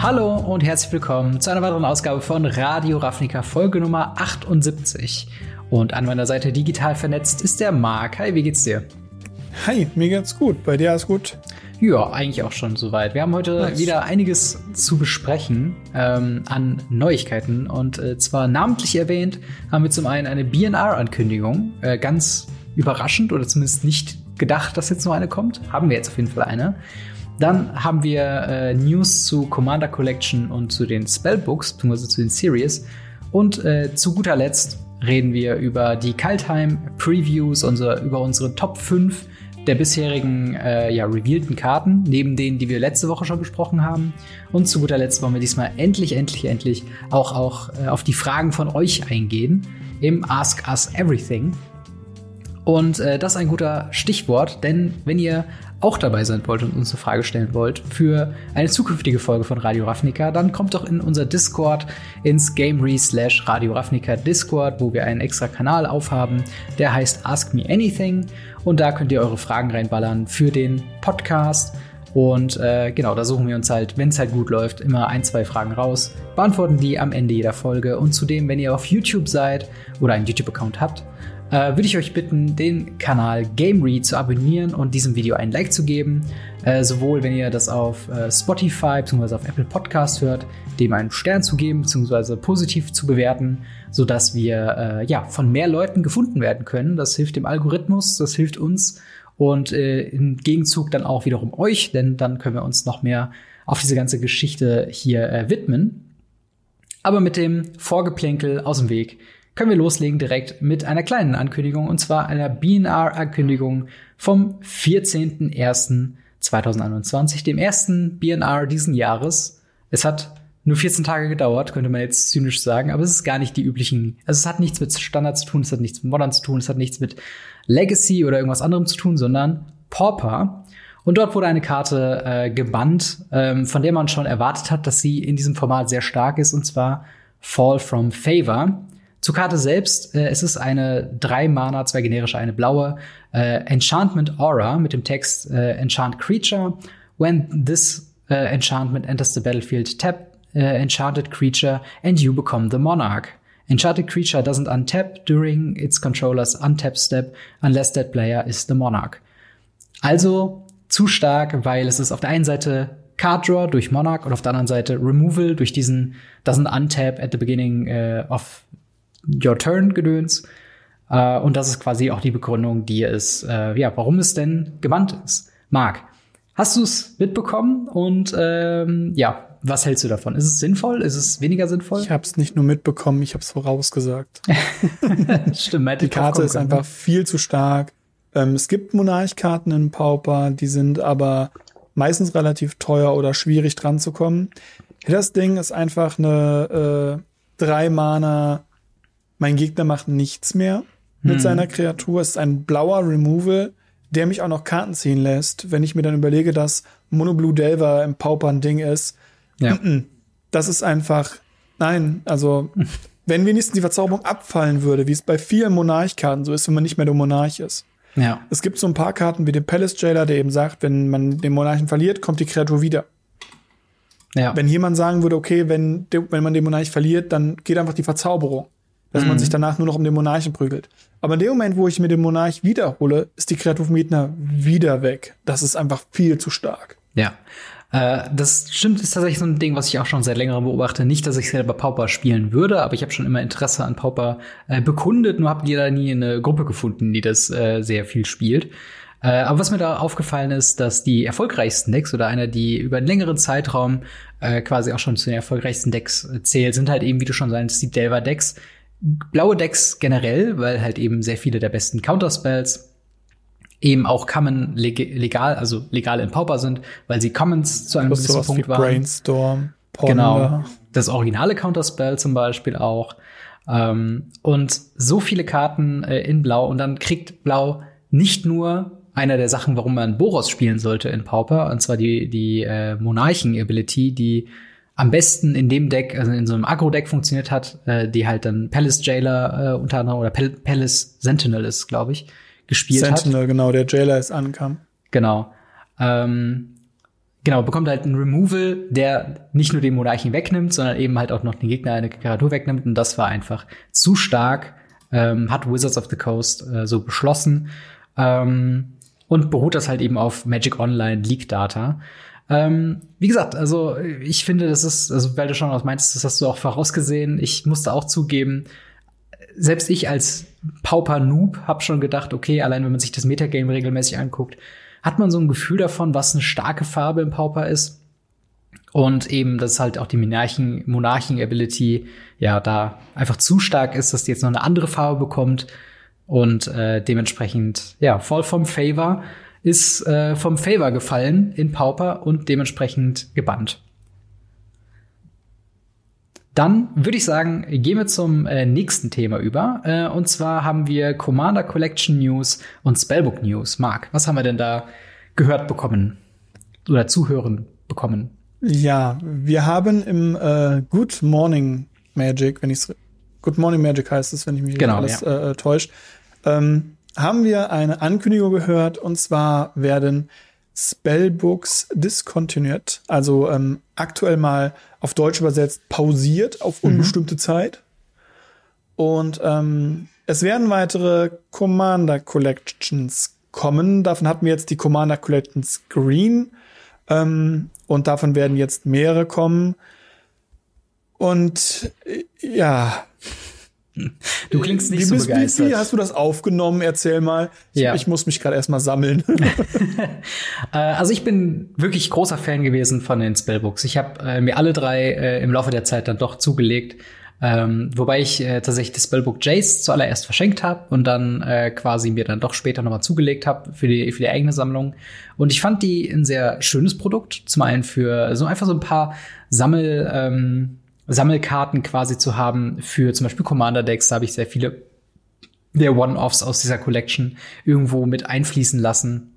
Hallo und herzlich willkommen zu einer weiteren Ausgabe von Radio Ravnica, Folge Nummer 78. Und an meiner Seite digital vernetzt ist der Marc. Hi, wie geht's dir? Hi, mir geht's gut. Bei dir alles gut? Ja, eigentlich auch schon soweit. Wir haben heute nice. wieder einiges zu besprechen ähm, an Neuigkeiten. Und äh, zwar namentlich erwähnt haben wir zum einen eine BNR-Ankündigung. Äh, ganz überraschend oder zumindest nicht gedacht, dass jetzt noch eine kommt. Haben wir jetzt auf jeden Fall eine. Dann haben wir äh, News zu Commander Collection und zu den Spellbooks, beziehungsweise zu den Series. Und äh, zu guter Letzt reden wir über die Kaltheim Previews, unser, über unsere Top 5 der bisherigen äh, ja, revealten Karten, neben denen, die wir letzte Woche schon besprochen haben. Und zu guter Letzt wollen wir diesmal endlich, endlich, endlich auch, auch äh, auf die Fragen von euch eingehen im Ask Us Everything. Und äh, das ist ein guter Stichwort, denn wenn ihr auch dabei sein wollt und uns eine Frage stellen wollt für eine zukünftige Folge von Radio Ravnica, dann kommt doch in unser Discord ins Gamery slash Radio Ravnica Discord, wo wir einen extra Kanal aufhaben, der heißt Ask Me Anything. Und da könnt ihr eure Fragen reinballern für den Podcast. Und äh, genau, da suchen wir uns halt, wenn es halt gut läuft, immer ein, zwei Fragen raus, beantworten die am Ende jeder Folge. Und zudem, wenn ihr auf YouTube seid oder einen YouTube-Account habt, äh, würde ich euch bitten, den Kanal Gamery zu abonnieren und diesem Video einen Like zu geben. Äh, sowohl wenn ihr das auf äh, Spotify bzw. auf Apple Podcast hört, dem einen Stern zu geben bzw. positiv zu bewerten, sodass wir äh, ja, von mehr Leuten gefunden werden können. Das hilft dem Algorithmus, das hilft uns und äh, im Gegenzug dann auch wiederum euch, denn dann können wir uns noch mehr auf diese ganze Geschichte hier äh, widmen. Aber mit dem Vorgeplänkel aus dem Weg können wir loslegen direkt mit einer kleinen Ankündigung und zwar einer BNR-Ankündigung vom 14.01.2021, dem ersten BNR diesen Jahres. Es hat nur 14 Tage gedauert, könnte man jetzt zynisch sagen, aber es ist gar nicht die üblichen. Also es hat nichts mit Standard zu tun, es hat nichts mit Modern zu tun, es hat nichts mit Legacy oder irgendwas anderem zu tun, sondern Pauper. Und dort wurde eine Karte äh, gebannt, ähm, von der man schon erwartet hat, dass sie in diesem Format sehr stark ist, und zwar Fall from Favor. Zur Karte selbst, äh, es ist eine drei Mana, zwei generische, eine blaue äh, Enchantment Aura mit dem Text äh, Enchant Creature. When this uh, enchantment enters the battlefield, tap uh, enchanted creature and you become the monarch. Enchanted creature doesn't untap during its controller's untap step unless that player is the monarch. Also zu stark, weil es ist auf der einen Seite Card Draw durch Monarch und auf der anderen Seite Removal durch diesen doesn't untap at the beginning uh, of Your Turn Gedöns. Äh, und das ist quasi auch die Begründung, die es, äh, ja, warum es denn gebannt ist. Marc, hast du es mitbekommen? Und ähm, ja, was hältst du davon? Ist es sinnvoll? Ist es weniger sinnvoll? Ich habe es nicht nur mitbekommen, ich habe es vorausgesagt. Stimmt, die Karte ist einfach viel zu stark. Ähm, es gibt Monarchkarten in Pauper, die sind aber meistens relativ teuer oder schwierig dran zu kommen. Das Ding ist einfach eine äh, drei Mana mein Gegner macht nichts mehr mit hm. seiner Kreatur. Es ist ein blauer Removal, der mich auch noch Karten ziehen lässt. Wenn ich mir dann überlege, dass Mono Blue Delver im Pauper ein Ding ist. Ja. Das ist einfach, nein, also, wenn wenigstens die Verzauberung abfallen würde, wie es bei vielen Monarchkarten so ist, wenn man nicht mehr der Monarch ist. Ja. Es gibt so ein paar Karten wie den Palace Jailer, der eben sagt, wenn man den Monarchen verliert, kommt die Kreatur wieder. Ja. Wenn jemand sagen würde, okay, wenn, wenn man den Monarch verliert, dann geht einfach die Verzauberung dass mhm. man sich danach nur noch um den Monarchen prügelt. Aber in dem Moment, wo ich mir den Monarch wiederhole, ist die Kreatur vom Gegner wieder weg. Das ist einfach viel zu stark. Ja. Äh, das stimmt, ist tatsächlich so ein Ding, was ich auch schon seit längerem beobachte. Nicht, dass ich selber Pauper spielen würde, aber ich habe schon immer Interesse an Pauper äh, bekundet, nur habt ihr da nie eine Gruppe gefunden, die das äh, sehr viel spielt. Äh, aber was mir da aufgefallen ist, dass die erfolgreichsten Decks oder einer, die über einen längeren Zeitraum äh, quasi auch schon zu den erfolgreichsten Decks äh, zählt, sind halt eben, wie du schon sagst, die Delver-Decks, blaue Decks generell, weil halt eben sehr viele der besten Counterspells eben auch Common legal, also legal in Pauper sind, weil sie Commons zu einem gewissen Punkt waren. Brainstorm, Ponder. Genau. Das originale Counterspell zum Beispiel auch. Ähm, und so viele Karten äh, in Blau und dann kriegt Blau nicht nur einer der Sachen, warum man Boros spielen sollte in Pauper, und zwar die, die äh, Monarchen-Ability, die am besten in dem Deck, also in so einem Agro-Deck funktioniert hat, äh, die halt dann Palace Jailer äh, unter anderem oder Pal Palace Sentinel ist, glaube ich, gespielt Sentinel, hat. genau, der Jailer ist ankam. Genau. Ähm, genau, bekommt halt ein Removal, der nicht nur den Monarchen wegnimmt, sondern eben halt auch noch den Gegner eine Kreatur wegnimmt. Und das war einfach zu stark, ähm, hat Wizards of the Coast äh, so beschlossen. Ähm, und beruht das halt eben auf Magic Online Leak Data. Ähm, wie gesagt, also ich finde, das ist, also weil du schon was meintest, das hast du auch vorausgesehen. Ich musste auch zugeben, selbst ich als Pauper-Noob habe schon gedacht, okay, allein wenn man sich das Metagame regelmäßig anguckt, hat man so ein Gefühl davon, was eine starke Farbe im Pauper ist. Und eben, dass halt auch die Monarchen, Monarchen-Ability ja da einfach zu stark ist, dass die jetzt noch eine andere Farbe bekommt. Und äh, dementsprechend, ja, voll vom Favor ist äh, vom Favor gefallen in Pauper und dementsprechend gebannt. Dann würde ich sagen, gehen wir zum äh, nächsten Thema über. Äh, und zwar haben wir Commander Collection News und Spellbook News. Marc, was haben wir denn da gehört bekommen oder zuhören bekommen? Ja, wir haben im äh, Good Morning Magic, wenn ich Good Morning Magic heißt es, wenn ich mich genau, alles ja. äh, täuscht, ähm, haben wir eine Ankündigung gehört und zwar werden Spellbooks discontinued, also ähm, aktuell mal auf Deutsch übersetzt pausiert auf mhm. unbestimmte mhm. Zeit. Und ähm, es werden weitere Commander Collections kommen. Davon hatten wir jetzt die Commander Collections Green. Ähm, und davon werden jetzt mehrere kommen. Und äh, ja, Du klingst nicht wie, so bist, begeistert. Wie, wie hast du das aufgenommen? Erzähl mal. Ich, ja. ich muss mich gerade erstmal sammeln. Äh, also ich bin wirklich großer Fan gewesen von den Spellbooks. Ich habe äh, mir alle drei äh, im Laufe der Zeit dann doch zugelegt. Ähm, wobei ich äh, tatsächlich das Spellbook Jace zuallererst verschenkt habe und dann äh, quasi mir dann doch später nochmal zugelegt habe für die, für die eigene Sammlung. Und ich fand die ein sehr schönes Produkt. Zum einen für so einfach so ein paar Sammel, ähm, Sammelkarten quasi zu haben für zum Beispiel Commander-Decks. Da habe ich sehr viele der One-Offs aus dieser Collection irgendwo mit einfließen lassen.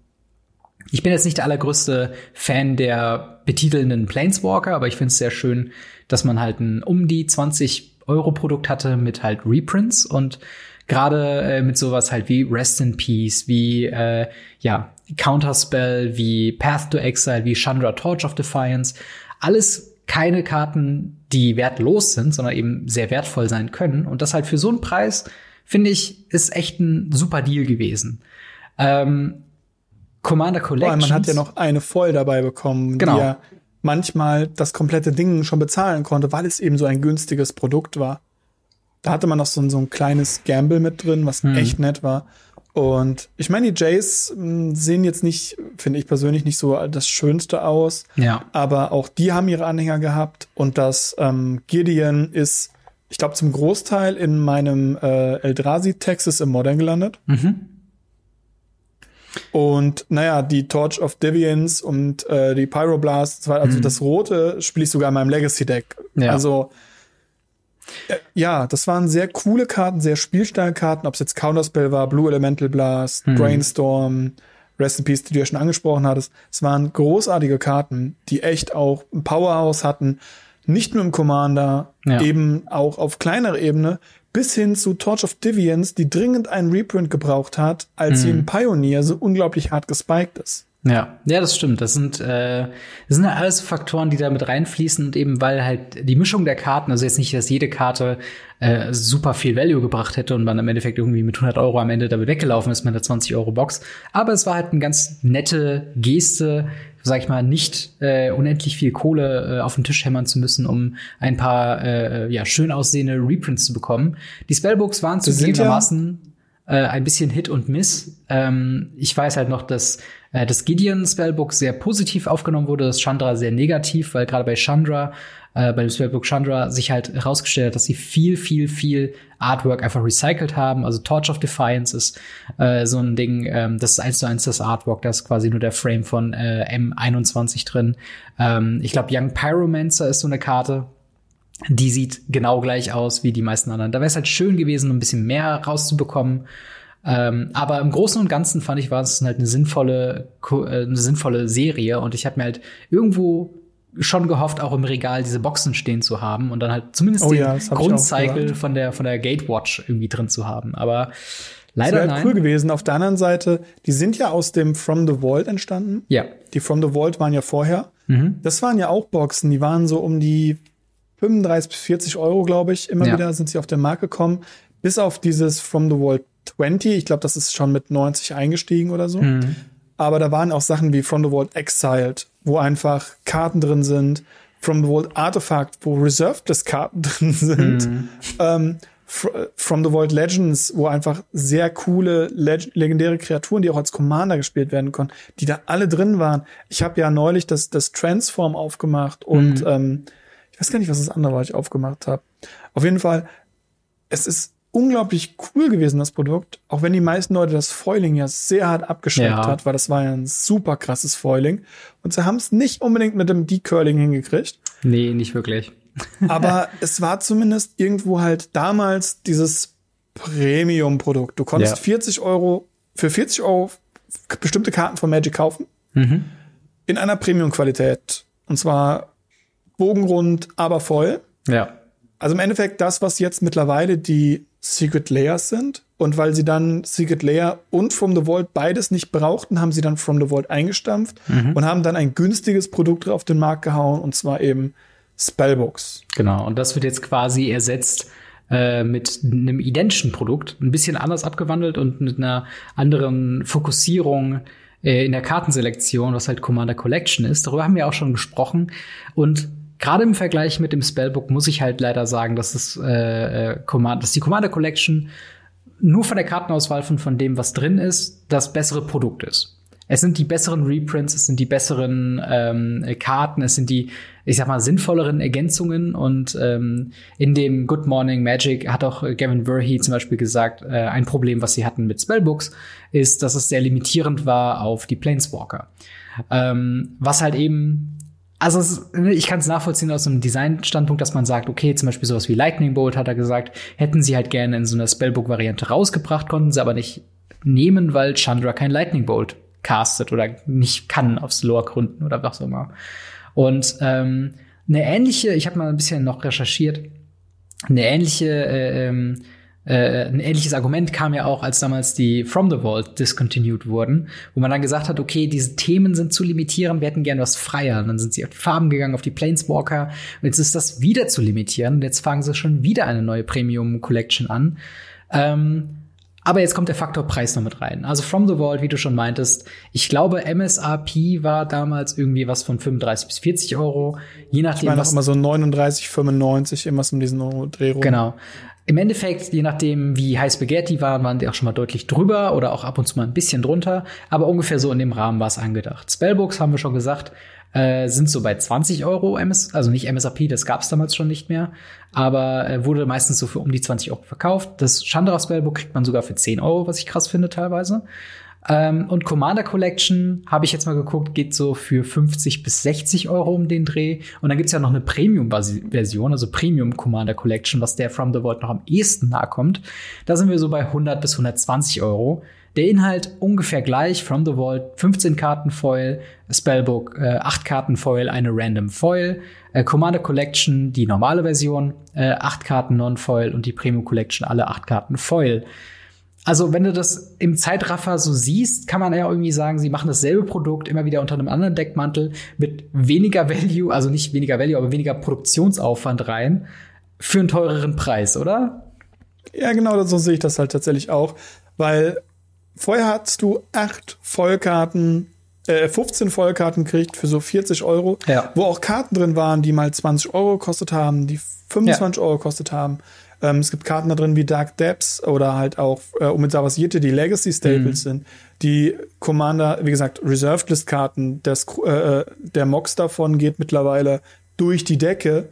Ich bin jetzt nicht der allergrößte Fan der betitelnden Planeswalker, aber ich finde es sehr schön, dass man halt ein um die 20 Euro Produkt hatte mit halt Reprints und gerade äh, mit sowas halt wie Rest in Peace, wie äh, ja Counterspell, wie Path to Exile, wie Chandra Torch of Defiance, alles keine Karten, die wertlos sind, sondern eben sehr wertvoll sein können. Und das halt für so einen Preis, finde ich, ist echt ein super Deal gewesen. Ähm, Commander Collections. man hat ja noch eine voll dabei bekommen, genau. die ja manchmal das komplette Ding schon bezahlen konnte, weil es eben so ein günstiges Produkt war. Da hatte man noch so ein, so ein kleines Gamble mit drin, was hm. echt nett war. Und ich meine, die Jays hm, sehen jetzt nicht, finde ich persönlich, nicht so das Schönste aus. Ja. Aber auch die haben ihre Anhänger gehabt. Und das ähm, Gideon ist, ich glaube, zum Großteil in meinem äh, Eldrazi Texas im Modern gelandet. Mhm. Und naja, die Torch of Deviance und äh, die Pyroblast, also mhm. das Rote spiele ich sogar in meinem Legacy-Deck. Ja. Also ja, das waren sehr coole Karten, sehr spielstarke Karten, ob es jetzt Counterspell war, Blue Elemental Blast, mhm. Brainstorm, Rest in Peace, die du ja schon angesprochen hattest. Es waren großartige Karten, die echt auch ein Powerhouse hatten. Nicht nur im Commander, ja. eben auch auf kleinerer Ebene, bis hin zu Torch of Deviance, die dringend einen Reprint gebraucht hat, als mhm. sie in Pioneer so unglaublich hart gespiked ist. Ja, ja, das stimmt. Das sind, äh, das sind ja alles Faktoren, die da mit reinfließen und eben weil halt die Mischung der Karten, also jetzt nicht, dass jede Karte äh, super viel Value gebracht hätte und man im Endeffekt irgendwie mit 100 Euro am Ende damit weggelaufen ist mit einer 20 Euro Box, aber es war halt eine ganz nette Geste, sag ich mal, nicht äh, unendlich viel Kohle äh, auf den Tisch hämmern zu müssen, um ein paar äh, ja schön aussehende Reprints zu bekommen. Die Spellbooks waren zugegebenermaßen äh, ein bisschen Hit und Miss. Ähm, ich weiß halt noch, dass äh, das Gideon Spellbook sehr positiv aufgenommen wurde, das Chandra sehr negativ, weil gerade bei Chandra, äh, bei dem Spellbook Chandra sich halt herausgestellt hat, dass sie viel, viel, viel Artwork einfach recycelt haben. Also Torch of Defiance ist äh, so ein Ding, ähm, das ist eins zu eins das Artwork, da ist quasi nur der Frame von äh, M21 drin. Ähm, ich glaube, Young Pyromancer ist so eine Karte, die sieht genau gleich aus wie die meisten anderen. Da wäre es halt schön gewesen, ein bisschen mehr rauszubekommen. Ähm, aber im Großen und Ganzen fand ich, war es halt eine sinnvolle, äh, eine sinnvolle Serie und ich habe mir halt irgendwo schon gehofft, auch im Regal diese Boxen stehen zu haben und dann halt zumindest oh den ja, Grundcycle von der von der Gatewatch irgendwie drin zu haben. Aber Leider das nein. cool gewesen. Auf der anderen Seite, die sind ja aus dem From the Vault entstanden. Ja. Die From the Vault waren ja vorher. Mhm. Das waren ja auch Boxen, die waren so um die 35 bis 40 Euro, glaube ich. Immer Ja. wieder sind sie auf den Markt gekommen. Bis auf dieses From the Vault 20. Ich glaube, das ist schon mit 90 eingestiegen oder so. Mhm. Aber da waren auch Sachen wie From the Vault Exiled, wo einfach Karten drin sind. From the Vault Artifact, wo Reserved List Karten drin sind. Mhm. Ähm, Fr- From the Vault Legends, wo einfach sehr coole leg legendäre Kreaturen, die auch als Commander gespielt werden konnten, die da alle drin waren. Ich habe ja neulich das, das Transform aufgemacht und ähm, ich weiß gar nicht, was das andere war, was ich aufgemacht habe. Auf jeden Fall, es ist unglaublich cool gewesen, das Produkt, auch wenn die meisten Leute das Foiling ja sehr hart abgeschreckt Ja. hat, weil das war ja ein super krasses Foiling. Und sie haben es nicht unbedingt mit dem Decurling hingekriegt. Nee, nicht wirklich. Aber es war zumindest irgendwo halt damals dieses Premium-Produkt. Du konntest Ja. 40 Euro, für 40 Euro bestimmte Karten von Magic kaufen. Mhm. In einer Premium-Qualität. Und zwar bogenrund, aber voll. Ja. Also im Endeffekt das, was jetzt mittlerweile die Secret Layers sind. Und weil sie dann Secret Layer und From the Vault beides nicht brauchten, haben sie dann From the Vault eingestampft und haben dann ein günstiges Produkt auf den Markt gehauen. Und zwar eben Spellbooks. Genau. Und das wird jetzt quasi ersetzt äh, mit einem identischen Produkt, ein bisschen anders abgewandelt und mit einer anderen Fokussierung äh, in der Kartenselektion, was halt Commander Collection ist. Darüber haben wir auch schon gesprochen. Und gerade im Vergleich mit dem Spellbook muss ich halt leider sagen, dass es äh, äh, Command, dass die Commander Collection nur von der Kartenauswahl von, von dem, was drin ist, das bessere Produkt ist. Es sind die besseren Reprints, es sind die besseren ähm, Karten, es sind die, ich sag mal, sinnvolleren Ergänzungen. Und ähm, in dem Good Morning Magic hat auch Gavin Verhey zum Beispiel gesagt, äh, ein Problem, was sie hatten mit Spellbooks, ist, dass es sehr limitierend war auf die Planeswalker. Ähm, was halt eben also ich kann es nachvollziehen aus einem Design-Standpunkt, dass man sagt, okay, zum Beispiel sowas wie Lightning Bolt hat er gesagt, hätten sie halt gerne in so einer Spellbook-Variante rausgebracht, konnten sie aber nicht nehmen, weil Chandra kein Lightning Bolt castet oder nicht kann aus Lore-Gründen oder was auch immer. Und ähm, eine ähnliche, ich habe mal ein bisschen noch recherchiert, eine ähnliche äh, ähm, äh, ein ähnliches Argument kam ja auch, als damals die From the Vault discontinued wurden, wo man dann gesagt hat, okay, diese Themen sind zu limitierend, wir hätten gern was freier. Und dann sind sie auf die Farben gegangen, auf die Planeswalker. Und jetzt ist das wieder zu limitieren. Und jetzt fangen sie schon wieder eine neue Premium Collection an. Ähm, aber jetzt kommt der Faktor Preis noch mit rein. Also From the Vault, wie du schon meintest, ich glaube, MSRP war damals irgendwie was von 35 bis 40 Euro, je nachdem, Ich meine auch was immer so 39, 95, immer so in diesen Dreh rum. Genau. Im Endeffekt, je nachdem, wie heiß Spaghetti waren, waren die auch schon mal deutlich drüber oder auch ab und zu mal ein bisschen drunter. Aber ungefähr so in dem Rahmen war es angedacht. Spellbooks, haben wir schon gesagt, äh, sind so bei 20 Euro, MS, also nicht MSRP, das gab es damals schon nicht mehr, aber äh, wurde meistens so für um die 20 Euro verkauft. Das Chandra Spellbook kriegt man sogar für 10 Euro, was ich krass finde teilweise. Ähm, und Commander Collection, habe ich jetzt mal geguckt, geht so für 50 bis 60 Euro um den Dreh. Und dann gibt's ja noch eine Premium-Version, also Premium Commander Collection, was der From the Vault noch am ehesten nahe kommt. Da sind wir so bei 100 bis 120 Euro. Der Inhalt ungefähr gleich, From the Vault, 15 Karten Foil, Spellbook, äh, 8 Karten Foil, eine Random Foil, äh, Commander Collection, die normale Version, äh, 8 Karten Non-Foil und die Premium Collection, alle 8 Karten Foil. Also, wenn du das im Zeitraffer so siehst, kann man ja irgendwie sagen, sie machen dasselbe Produkt immer wieder unter einem anderen Deckmantel mit weniger Value, also nicht weniger Value, aber weniger Produktionsaufwand rein für einen teureren Preis, oder? Ja, genau, so sehe ich das halt tatsächlich auch, weil vorher hattest du acht Vollkarten, äh, 15 Vollkarten kriegt für so 40 Euro, Ja. wo auch Karten drin waren, die mal 20 Euro gekostet haben, die 25 Euro gekostet haben. Ähm, es gibt Karten da drin wie Dark Depths oder halt auch äh, Umizawasierte, die Legacy Staples sind. Die Commander, wie gesagt, Reserved List Karten, das, äh, der Mox davon geht mittlerweile durch die Decke.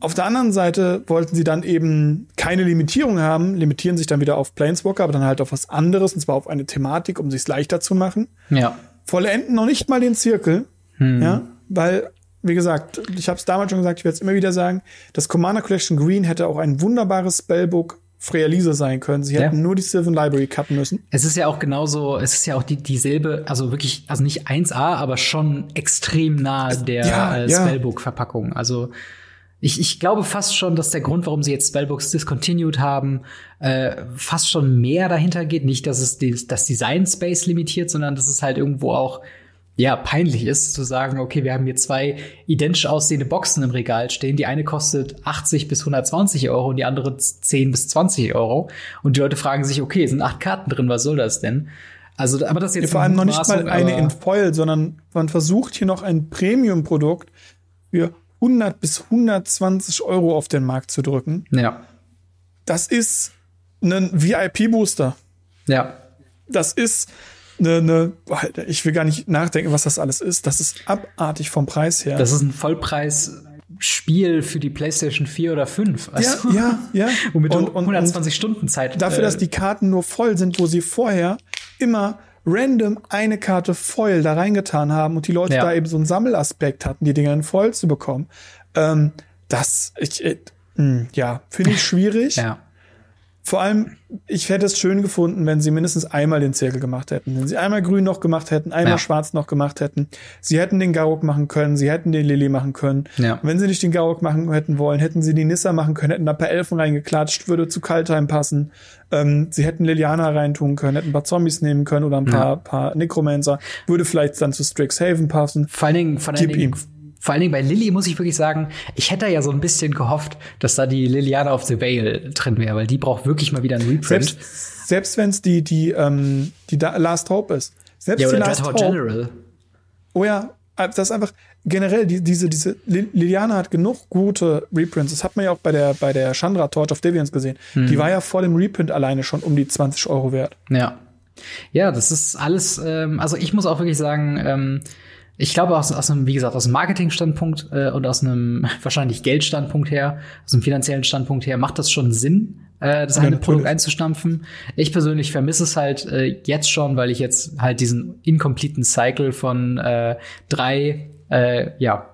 Auf der anderen Seite wollten sie dann eben keine Limitierung haben, limitieren sich dann wieder auf Planeswalker, aber dann halt auf was anderes, und zwar auf eine Thematik, um es sich leichter zu machen. Ja. Vollenden noch nicht mal den Zirkel, ja, weil, wie gesagt, ich habe es damals schon gesagt, ich werde es immer wieder sagen, das Commander Collection Green hätte auch ein wunderbares Spellbook Freya sein können. Sie Ja. hätten nur die Sylvan Library cutten müssen. Es ist ja auch genauso, es ist ja auch die, dieselbe, also wirklich, also nicht 1A, aber schon extrem nah der Ja, äh. Spellbook-Verpackung. Also ich, ich glaube fast schon, dass der Grund, warum sie jetzt Spellbooks discontinued haben, äh, fast schon mehr dahinter geht. Nicht, dass es die, das Design Space limitiert, sondern dass es halt irgendwo auch ja, peinlich ist, zu sagen, okay, wir haben hier zwei identisch aussehende Boxen im Regal stehen. Die eine kostet 80 bis 120 Euro und die andere 10 bis 20 Euro. Und die Leute fragen sich, okay, sind acht Karten drin, was soll das denn? Also, aber das ist jetzt ja, vor allem noch nicht mal eine in Foil, sondern man versucht hier noch ein Premium-Produkt für 100 bis 120 Euro auf den Markt zu drücken. Ja. Das ist ein VIP-Booster. Ja. Das ist eine, eine, ich will gar nicht nachdenken, was das alles ist. Das ist abartig vom Preis her. Das ist ein Vollpreis. Spiel für die PlayStation 4 oder 5. Also, ja, ja, ja. Womit und, du 120 und Stunden Zeit. Dafür, äh, dass die Karten nur voll sind, wo sie vorher immer random eine Karte Foil da reingetan haben und die Leute ja. da eben so einen Sammelaspekt hatten, die Dinger in Foil zu bekommen. Ähm, das, ich, äh, mh, ja, finde ich schwierig. ja. Vor allem, ich hätte es schön gefunden, wenn sie mindestens einmal den Zirkel gemacht hätten. Wenn sie einmal grün noch gemacht hätten, einmal ja. schwarz noch gemacht hätten. Sie hätten den Garok machen können, sie hätten den Lily machen können. Ja. wenn sie nicht den Garok machen hätten wollen, hätten sie die Nissa machen können, hätten da ein paar Elfen reingeklatscht, würde zu Kaltheim passen. Ähm, sie hätten Liliana reintun können, hätten ein paar Zombies nehmen können oder ein paar, ja. paar Necromancer. Würde vielleicht dann zu Strixhaven passen. Vor allen Dingen, vor allen Dingen vor allen Dingen bei Lilly muss ich wirklich sagen, ich hätte ja so ein bisschen gehofft, dass da die Liliana of the Vale drin wäre, weil die braucht wirklich mal wieder einen Reprint. Selbst, selbst wenn es die, die, ähm, die Last Hope ist. Selbst ja, oder die Last Hope. General. Oh ja, äh, das ist einfach generell die, diese diese Liliana hat genug gute Reprints. Das hat man ja auch bei der bei der Chandra Torch of Deviants gesehen. Mhm. Die war ja vor dem Reprint alleine schon um die 20 Euro wert. Ja, ja, das ist alles. Ähm, also ich muss auch wirklich sagen. Ähm, ich glaube, aus, aus einem, wie gesagt, aus einem Marketing-Standpunkt äh, und aus einem wahrscheinlich Geldstandpunkt her, aus einem finanziellen Standpunkt her, macht das schon Sinn, äh, das eine Produkt einzustampfen. Ich persönlich vermisse es halt äh, jetzt schon, weil ich jetzt halt diesen incompleten Cycle von äh, drei, äh, ja,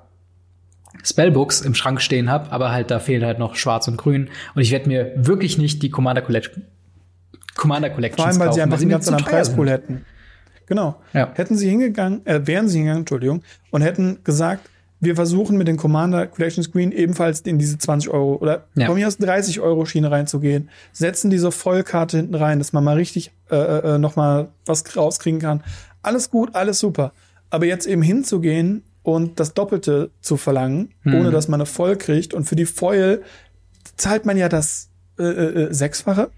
Spellbooks im Schrank stehen habe, aber halt da fehlen halt noch Schwarz und Grün und ich werde mir wirklich nicht die Commander Collection Commander Collections Vor allem, weil kaufen, sie einfach einen ganz anderen Preispool hätten. Genau. Ja. Hätten sie hingegangen, äh, wären sie hingegangen, Entschuldigung, und hätten gesagt, wir versuchen mit den Commander Collection Screen ebenfalls in diese 20 Euro oder ja. von mir aus 30 Euro Schiene reinzugehen, setzen diese Vollkarte hinten rein, dass man mal richtig äh, äh, äh, noch mal was rauskriegen kann. Alles gut, alles super. Aber jetzt eben hinzugehen und das Doppelte zu verlangen, mhm. ohne dass man eine Voll kriegt und für die Foil zahlt man ja das äh, äh, äh Sechsfache.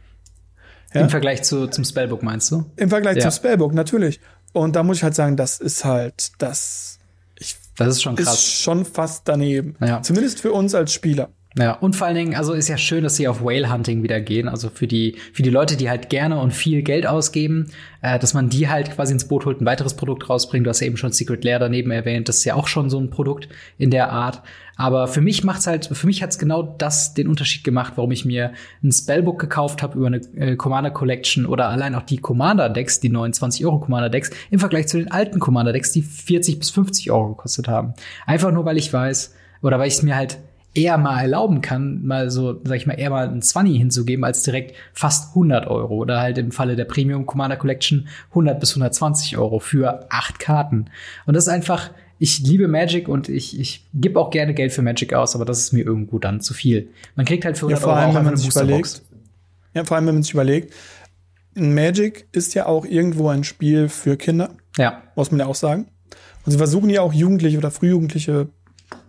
Ja? Im Vergleich zu, zum Spellbook meinst du? Im Vergleich ja. zum Spellbook, natürlich. Und da muss ich halt sagen, das ist halt, das, ich, das ist schon krass. Ist schon fast daneben. Ja. Zumindest für uns als Spieler. Ja, und vor allen Dingen, also ist ja schön, dass sie auf Whale Hunting wieder gehen. Also für die, für die Leute, die halt gerne und viel Geld ausgeben, äh, dass man die halt quasi ins Boot holt, ein weiteres Produkt rausbringt. Du hast ja eben schon Secret Lair daneben erwähnt. Das ist ja auch schon so ein Produkt in der Art. Aber für mich macht's halt, für mich hat's genau das den Unterschied gemacht, warum ich mir ein Spellbook gekauft habe über eine äh, Commander Collection oder allein auch die Commander Decks, die 29 Euro Commander Decks, im Vergleich zu den alten Commander Decks, die 40 bis 50 Euro gekostet haben. Einfach nur, weil ich weiß, oder weil ich es mir halt eher mal erlauben kann, mal so, sag ich mal, eher mal ein 20 hinzugeben, als direkt fast 100 Euro. Oder halt im Falle der Premium Commander Collection 100 bis 120 Euro für acht Karten. Und das ist einfach, ich liebe Magic und ich, ich gebe auch gerne Geld für Magic aus, aber das ist mir irgendwo dann zu viel. Man kriegt halt für 100 ja, vor allem, Euro wenn man sich überlegt. Ja, vor allem, wenn man sich überlegt, Magic ist ja auch irgendwo ein Spiel für Kinder. Ja. Muss man ja auch sagen. Und sie versuchen ja auch Jugendliche oder Frühjugendliche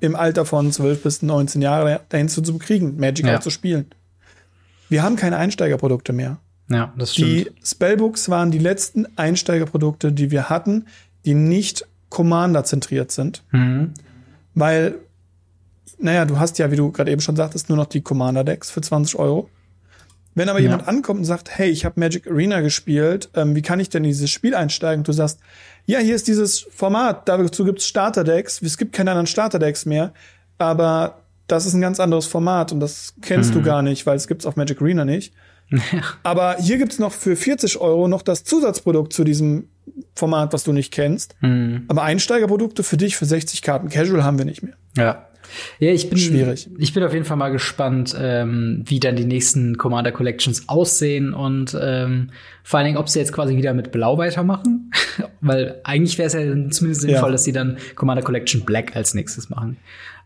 im Alter von 12 bis 19 Jahre dahin zu bekriegen, Magic ja. auch zu spielen. Wir haben keine Einsteigerprodukte mehr. Ja, das stimmt. Die Spellbooks waren die letzten Einsteigerprodukte, die wir hatten, die nicht Commander-zentriert sind. Mhm. Weil, naja, du hast ja, wie du gerade eben schon sagtest, nur noch die Commander-Decks für 20 Euro. Wenn aber ja. jemand ankommt und sagt, hey, ich habe Magic Arena gespielt, ähm, wie kann ich denn in dieses Spiel einsteigen? Und du sagst, ja, hier ist dieses Format, dazu gibt's Starterdecks, es gibt keine anderen Starterdecks mehr, aber das ist ein ganz anderes Format und das kennst mhm. du gar nicht, weil es gibt's auf Magic Arena nicht. aber hier gibt's noch für 40 Euro noch das Zusatzprodukt zu diesem Format, was du nicht kennst. Mhm. Aber Einsteigerprodukte für dich für 60 Karten Casual haben wir nicht mehr. Ja. Ja, ich bin schwierig. Ich bin auf jeden Fall mal gespannt, ähm, wie dann die nächsten Commander Collections aussehen und ähm, vor allen Dingen, ob sie jetzt quasi wieder mit Blau weitermachen weil eigentlich wäre es ja zumindest sinnvoll, ja. dass sie dann Commander Collection Black als nächstes machen.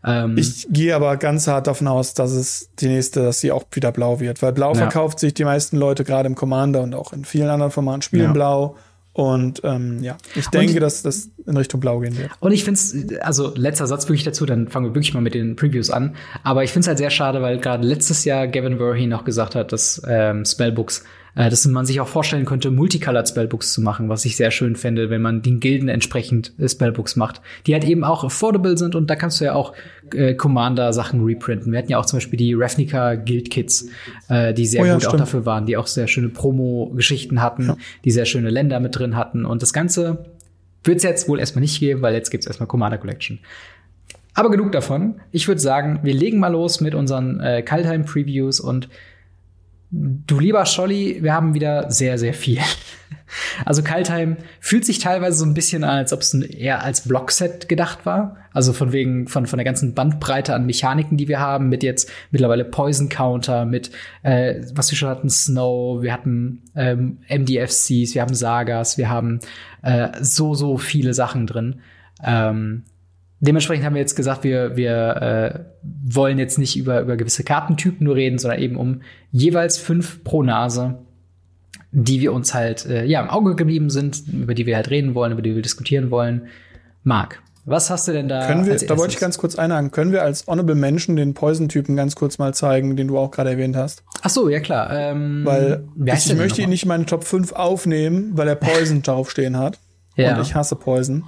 Ähm, ich gehe aber ganz hart davon aus, dass es die nächste, dass sie auch wieder blau wird, weil blau ja. verkauft sich die meisten Leute gerade im Commander und auch in vielen anderen Formaten spielen ja. blau. Und ähm, ja, ich denke, und, dass das in Richtung Blau gehen wird. Und ich finde es, also letzter Satz wirklich dazu, dann fangen wir wirklich mal mit den Previews an. Aber ich finde es halt sehr schade, weil gerade letztes Jahr Gavin Verhey noch gesagt hat, dass ähm, Spellbooks äh, dass man sich auch vorstellen könnte, Multicolored Spellbooks zu machen, was ich sehr schön fände, wenn man den Gilden entsprechend äh, Spellbooks macht, die halt eben auch affordable sind und da kannst du ja auch äh, Commander-Sachen reprinten. Wir hatten ja auch zum Beispiel die Ravnica Guild Kits, äh, die sehr oh ja, gut stimmt. auch dafür waren, die auch sehr schöne Promo-Geschichten hatten, ja. die sehr schöne Länder mit drin hatten und das Ganze wird es jetzt wohl erstmal nicht geben, weil jetzt gibt's erstmal Commander Collection. Aber genug davon. Ich würde sagen, wir legen mal los mit unseren äh, Kaltheim-Previews und Du lieber Scholli, wir haben wieder sehr, sehr viel. Also Kaltheim fühlt sich teilweise so ein bisschen an, als ob es eher als Blockset gedacht war. Also von wegen von, von der ganzen Bandbreite an Mechaniken, die wir haben, mit jetzt mittlerweile Poison Counter, mit äh, was wir schon hatten, Snow, wir hatten ähm, MDFCs, wir haben Sagas, wir haben äh, so, so viele Sachen drin. Ähm, dementsprechend haben wir jetzt gesagt, wir, wir äh, wollen jetzt nicht über, über gewisse Kartentypen nur reden, sondern eben um jeweils fünf pro Nase, die wir uns halt äh, ja im Auge geblieben sind, über die wir halt reden wollen, über die wir diskutieren wollen. Marc, was hast du denn da? Können wir, da wollte ich ganz kurz einhaken. Können wir als Honorable Menschen den Poison-Typen ganz kurz mal zeigen, den du auch gerade erwähnt hast? Ach so, ja klar. Ähm, weil ich, ich möchte ihn nicht in meine Top 5 aufnehmen, weil er Poison draufstehen hat. Ja. Und ich hasse Poison.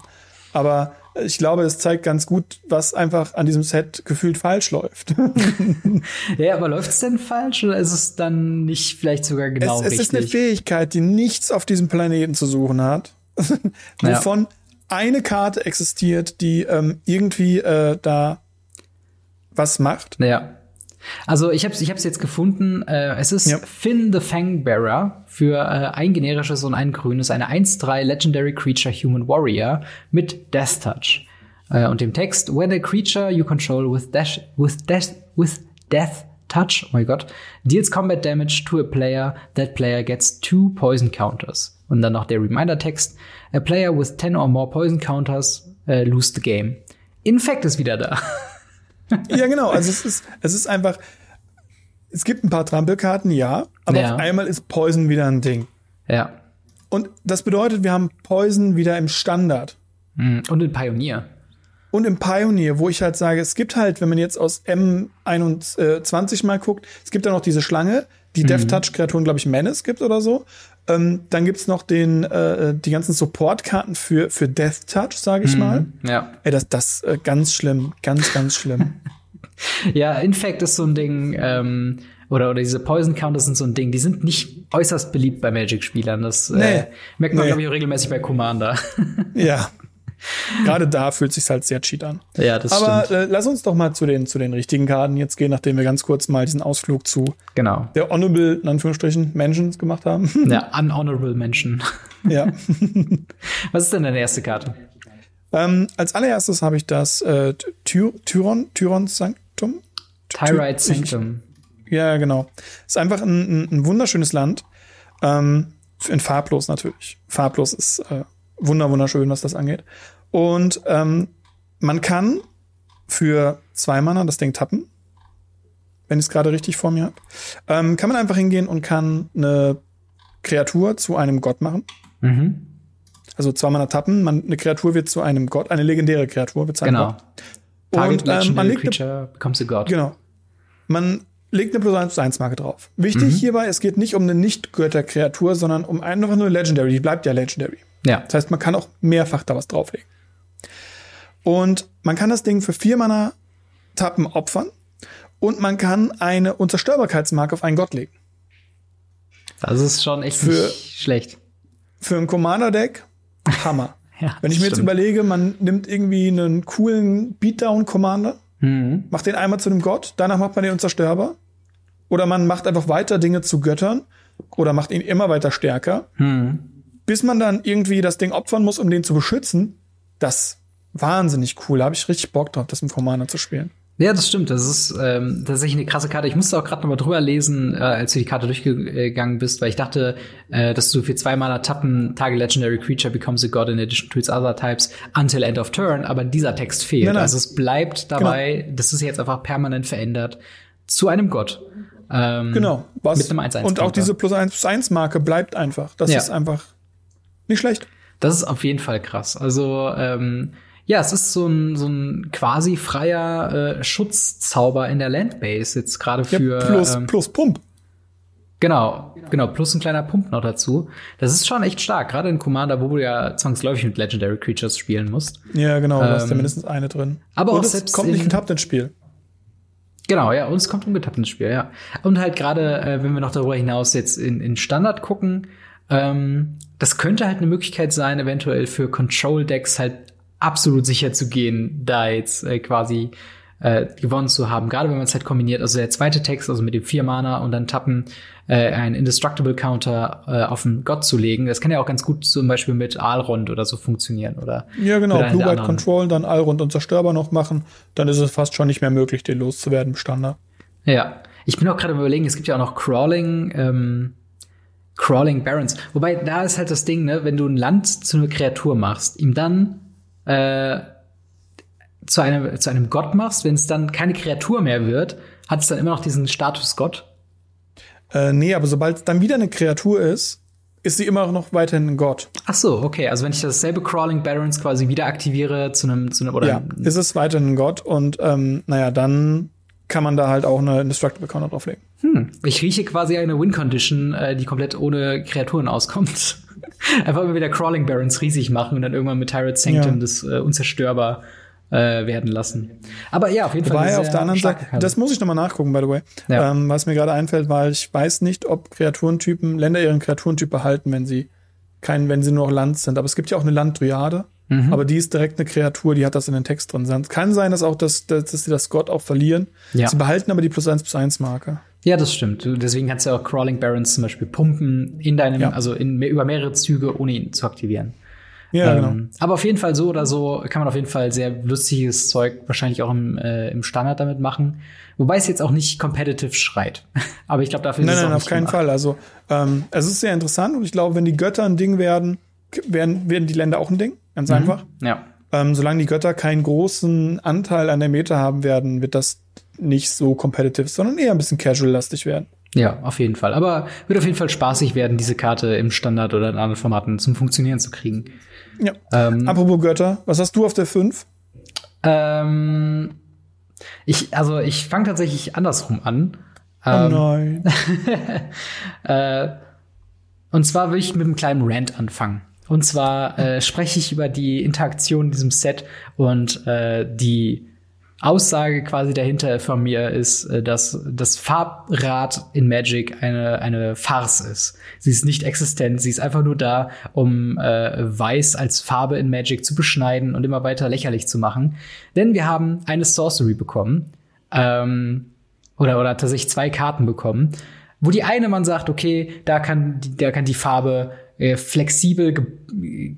Aber ich glaube, es zeigt ganz gut, was einfach an diesem Set gefühlt falsch läuft. ja, aber läuft es denn falsch oder ist es dann nicht vielleicht sogar genau es, es richtig? Es ist eine Fähigkeit, die nichts auf diesem Planeten zu suchen hat, wovon ja. eine Karte existiert, die ähm, irgendwie äh, da was macht. Ja. Also ich habe es ich hab's jetzt gefunden. Äh, es ist ja. Finn the Fangbearer für äh, ein generisches und ein grünes, eine 1-3 Legendary Creature Human Warrior mit Death Touch. Äh, und dem Text, when a creature you control with, dash, with, death, with Death Touch, oh mein Gott, deals combat damage to a player, that player gets two poison counters. Und dann noch der Reminder-Text, a player with 10 or more poison counters uh, lose the game. Infect ist wieder da. ja, genau. Also es ist, es ist einfach, es gibt ein paar Trampelkarten, ja, aber ja. auf einmal ist Poison wieder ein Ding. Ja. Und das bedeutet, wir haben Poison wieder im Standard. Hm, und im Pioneer. Und im Pioneer, wo ich halt sage, es gibt halt, wenn man jetzt aus M21 mal guckt, es gibt da noch diese Schlange, die mhm. Death Touch Kreaturen, glaube ich, Menace gibt oder so. Ähm, dann gibt's noch den, äh, die ganzen Support-Karten für, für Death Touch, sage ich mhm. mal. Ja. Ey, das, das äh, ganz schlimm, ganz, ganz schlimm. ja, Infect ist so ein Ding, ähm, oder, oder diese Poison Counters sind so ein Ding, die sind nicht äußerst beliebt bei Magic-Spielern. Das äh, nee. äh, merkt man, nee. glaube ich, auch regelmäßig bei Commander. ja. Gerade da fühlt sich halt sehr cheat an. Ja, das Aber stimmt. Äh, lass uns doch mal zu den, zu den richtigen Karten jetzt gehen, nachdem wir ganz kurz mal diesen Ausflug zu genau. der Honorable, in Anführungsstrichen, Mentions gemacht haben. Ja, Unhonorable Mention. Ja. Was ist denn deine erste Karte? Ähm, als allererstes habe ich das äh, Ty Tyron, Tyron Sanctum. Tyrite Sanctum. Ja, genau. Ist einfach ein, ein, ein wunderschönes Land. Ähm, in farblos natürlich. Farblos ist äh, wunder wunderschön, was das angeht. Und ähm, man kann für zwei Mana das Ding tappen, wenn ich es gerade richtig vor mir habe. Ähm, kann man einfach hingehen und kann eine Kreatur zu einem Gott machen. Mhm. Also zwei Mana tappen, man, eine Kreatur wird zu einem Gott, eine legendäre Kreatur wird zu einem genau. Gott. Target und ähm, man legt Creature becomes a God. Genau. Man legt eine plus 1 1 Marke drauf. Wichtig mhm. hierbei, es geht nicht um eine Nicht-Götter-Kreatur, sondern um einfach nur Legendary. Die bleibt ja Legendary. Ja. Das heißt, man kann auch mehrfach da was drauflegen. Und man kann das Ding für vier Mana tappen opfern und man kann eine Unzerstörbarkeitsmarke auf einen Gott legen. Das ist schon echt für, schlecht. Für ein Commander-Deck, Hammer. ja, Wenn ich mir stimmt. jetzt überlege, man nimmt irgendwie einen coolen Beatdown-Commander, mhm. macht den einmal zu einem Gott, danach macht man den unzerstörbar. Oder man macht einfach weiter Dinge zu Göttern oder macht ihn immer weiter stärker. Mhm bis man dann irgendwie das Ding opfern muss, um den zu beschützen, das wahnsinnig cool. Da habe ich richtig Bock drauf, das im Commander zu spielen. Ja, das stimmt. Das ist ähm, tatsächlich eine krasse Karte. Ich musste auch gerade noch mal drüber lesen, äh, als du die Karte durchgegangen bist, weil ich dachte, äh, dass du für zwei Mana tappen, Target Legendary Creature becomes a God in addition to its other types until end of turn, aber dieser Text fehlt. Nein, nein. Also es bleibt dabei, genau. das ist jetzt einfach permanent verändert zu einem Gott. Ähm, genau. Was? Mit einem 1 -1 Und auch diese plus 1 plus 1 Marke bleibt einfach. Das ja. ist einfach nicht schlecht. Das ist auf jeden Fall krass. Also, ähm, ja, es ist so ein, so ein quasi freier äh, Schutzzauber in der Landbase jetzt gerade für. Ja, plus, ähm, plus Pump. Genau, genau, plus ein kleiner Pump noch dazu. Das ist schon echt stark, gerade in Commander, wo du ja zwangsläufig mit Legendary Creatures spielen musst. Ja, genau, ähm, da ist ja mindestens eine drin. Aber Und auch selbst kommt nicht getappt ins Spiel. Genau, ja, und es kommt ungetappt ins Spiel, ja. Und halt gerade, äh, wenn wir noch darüber hinaus jetzt in, in Standard gucken, ähm, das könnte halt eine Möglichkeit sein, eventuell für Control-Decks halt absolut sicher zu gehen, da jetzt äh, quasi äh, gewonnen zu haben. Gerade wenn man es halt kombiniert, also der zweite Text, also mit dem vier Mana und dann tappen, äh, einen Indestructible Counter äh, auf den Gott zu legen. Das kann ja auch ganz gut zum Beispiel mit Alrond oder so funktionieren, oder? Ja, genau. Blue White Control, dann Alrond und Zerstörbar noch machen, dann ist es fast schon nicht mehr möglich, den loszuwerden im Standard. Ja. Ich bin auch gerade überlegen, es gibt ja auch noch Crawling, ähm, Crawling Barons. Wobei, da ist halt das Ding, ne, wenn du ein Land zu einer Kreatur machst, ihm dann äh, zu einem, zu einem Gott machst, wenn es dann keine Kreatur mehr wird, hat es dann immer noch diesen Status Gott? Äh, nee, aber sobald es dann wieder eine Kreatur ist, ist sie immer noch weiterhin ein Gott. Ach so, okay. Also wenn ich dasselbe Crawling Barons quasi wieder aktiviere zu einem, zu einem oder ja, ist es weiterhin ein Gott und ähm, naja, dann kann man da halt auch eine Indestructible Counter drauflegen. Hm, ich rieche quasi eine Win Condition, äh, die komplett ohne Kreaturen auskommt. Einfach immer wieder Crawling Barons riesig machen und dann irgendwann mit Tyrant Sanctum ja. das äh, unzerstörbar äh, werden lassen. Aber ja, auf jeden Wobei, Fall. auf der anderen Seite, das muss ich nochmal nachgucken, by the way. Ja. Ähm, was mir gerade einfällt, weil ich weiß nicht, ob Kreaturentypen, Länder ihren Kreaturentyp behalten, wenn sie kein, wenn sie nur noch Land sind. Aber es gibt ja auch eine Landdryade. Mhm. Aber die ist direkt eine Kreatur, die hat das in den Text drin. Es kann sein, dass auch das, dass, dass sie das Gott auch verlieren. Ja. Sie behalten aber die plus eins plus eins Marke. Ja, das stimmt. Deswegen kannst du auch Crawling Barons zum Beispiel pumpen in deinem, ja. also in, über mehrere Züge, ohne ihn zu aktivieren. Ja, ähm, genau. Aber auf jeden Fall so oder so kann man auf jeden Fall sehr lustiges Zeug wahrscheinlich auch im, äh, im Standard damit machen. Wobei es jetzt auch nicht competitive schreit. aber ich glaube, dafür nein, ist es nein, auch auf keinen gemacht. Fall. Also ähm, es ist sehr interessant und ich glaube, wenn die Götter ein Ding werden, werden, werden die Länder auch ein Ding. Ganz mhm. einfach. Ja. Ähm, solange die Götter keinen großen Anteil an der Meta haben werden, wird das nicht so competitive, sondern eher ein bisschen casual-lastig werden. Ja, auf jeden Fall. Aber wird auf jeden Fall spaßig werden, diese Karte im Standard oder in anderen Formaten zum Funktionieren zu kriegen. Ja. Ähm, Apropos Götter, was hast du auf der 5? Ähm, ich, also ich fange tatsächlich andersrum an. Oh ähm, nein. äh, und zwar will ich mit einem kleinen Rant anfangen. Und zwar äh, spreche ich über die Interaktion in diesem Set und äh, die Aussage quasi dahinter von mir ist, äh, dass das Farbrad in Magic eine, eine Farce ist. Sie ist nicht existent, sie ist einfach nur da, um äh, Weiß als Farbe in Magic zu beschneiden und immer weiter lächerlich zu machen. Denn wir haben eine Sorcery bekommen, ähm, oder, oder tatsächlich zwei Karten bekommen, wo die eine man sagt, okay, da kann, da kann die Farbe äh, flexibel ge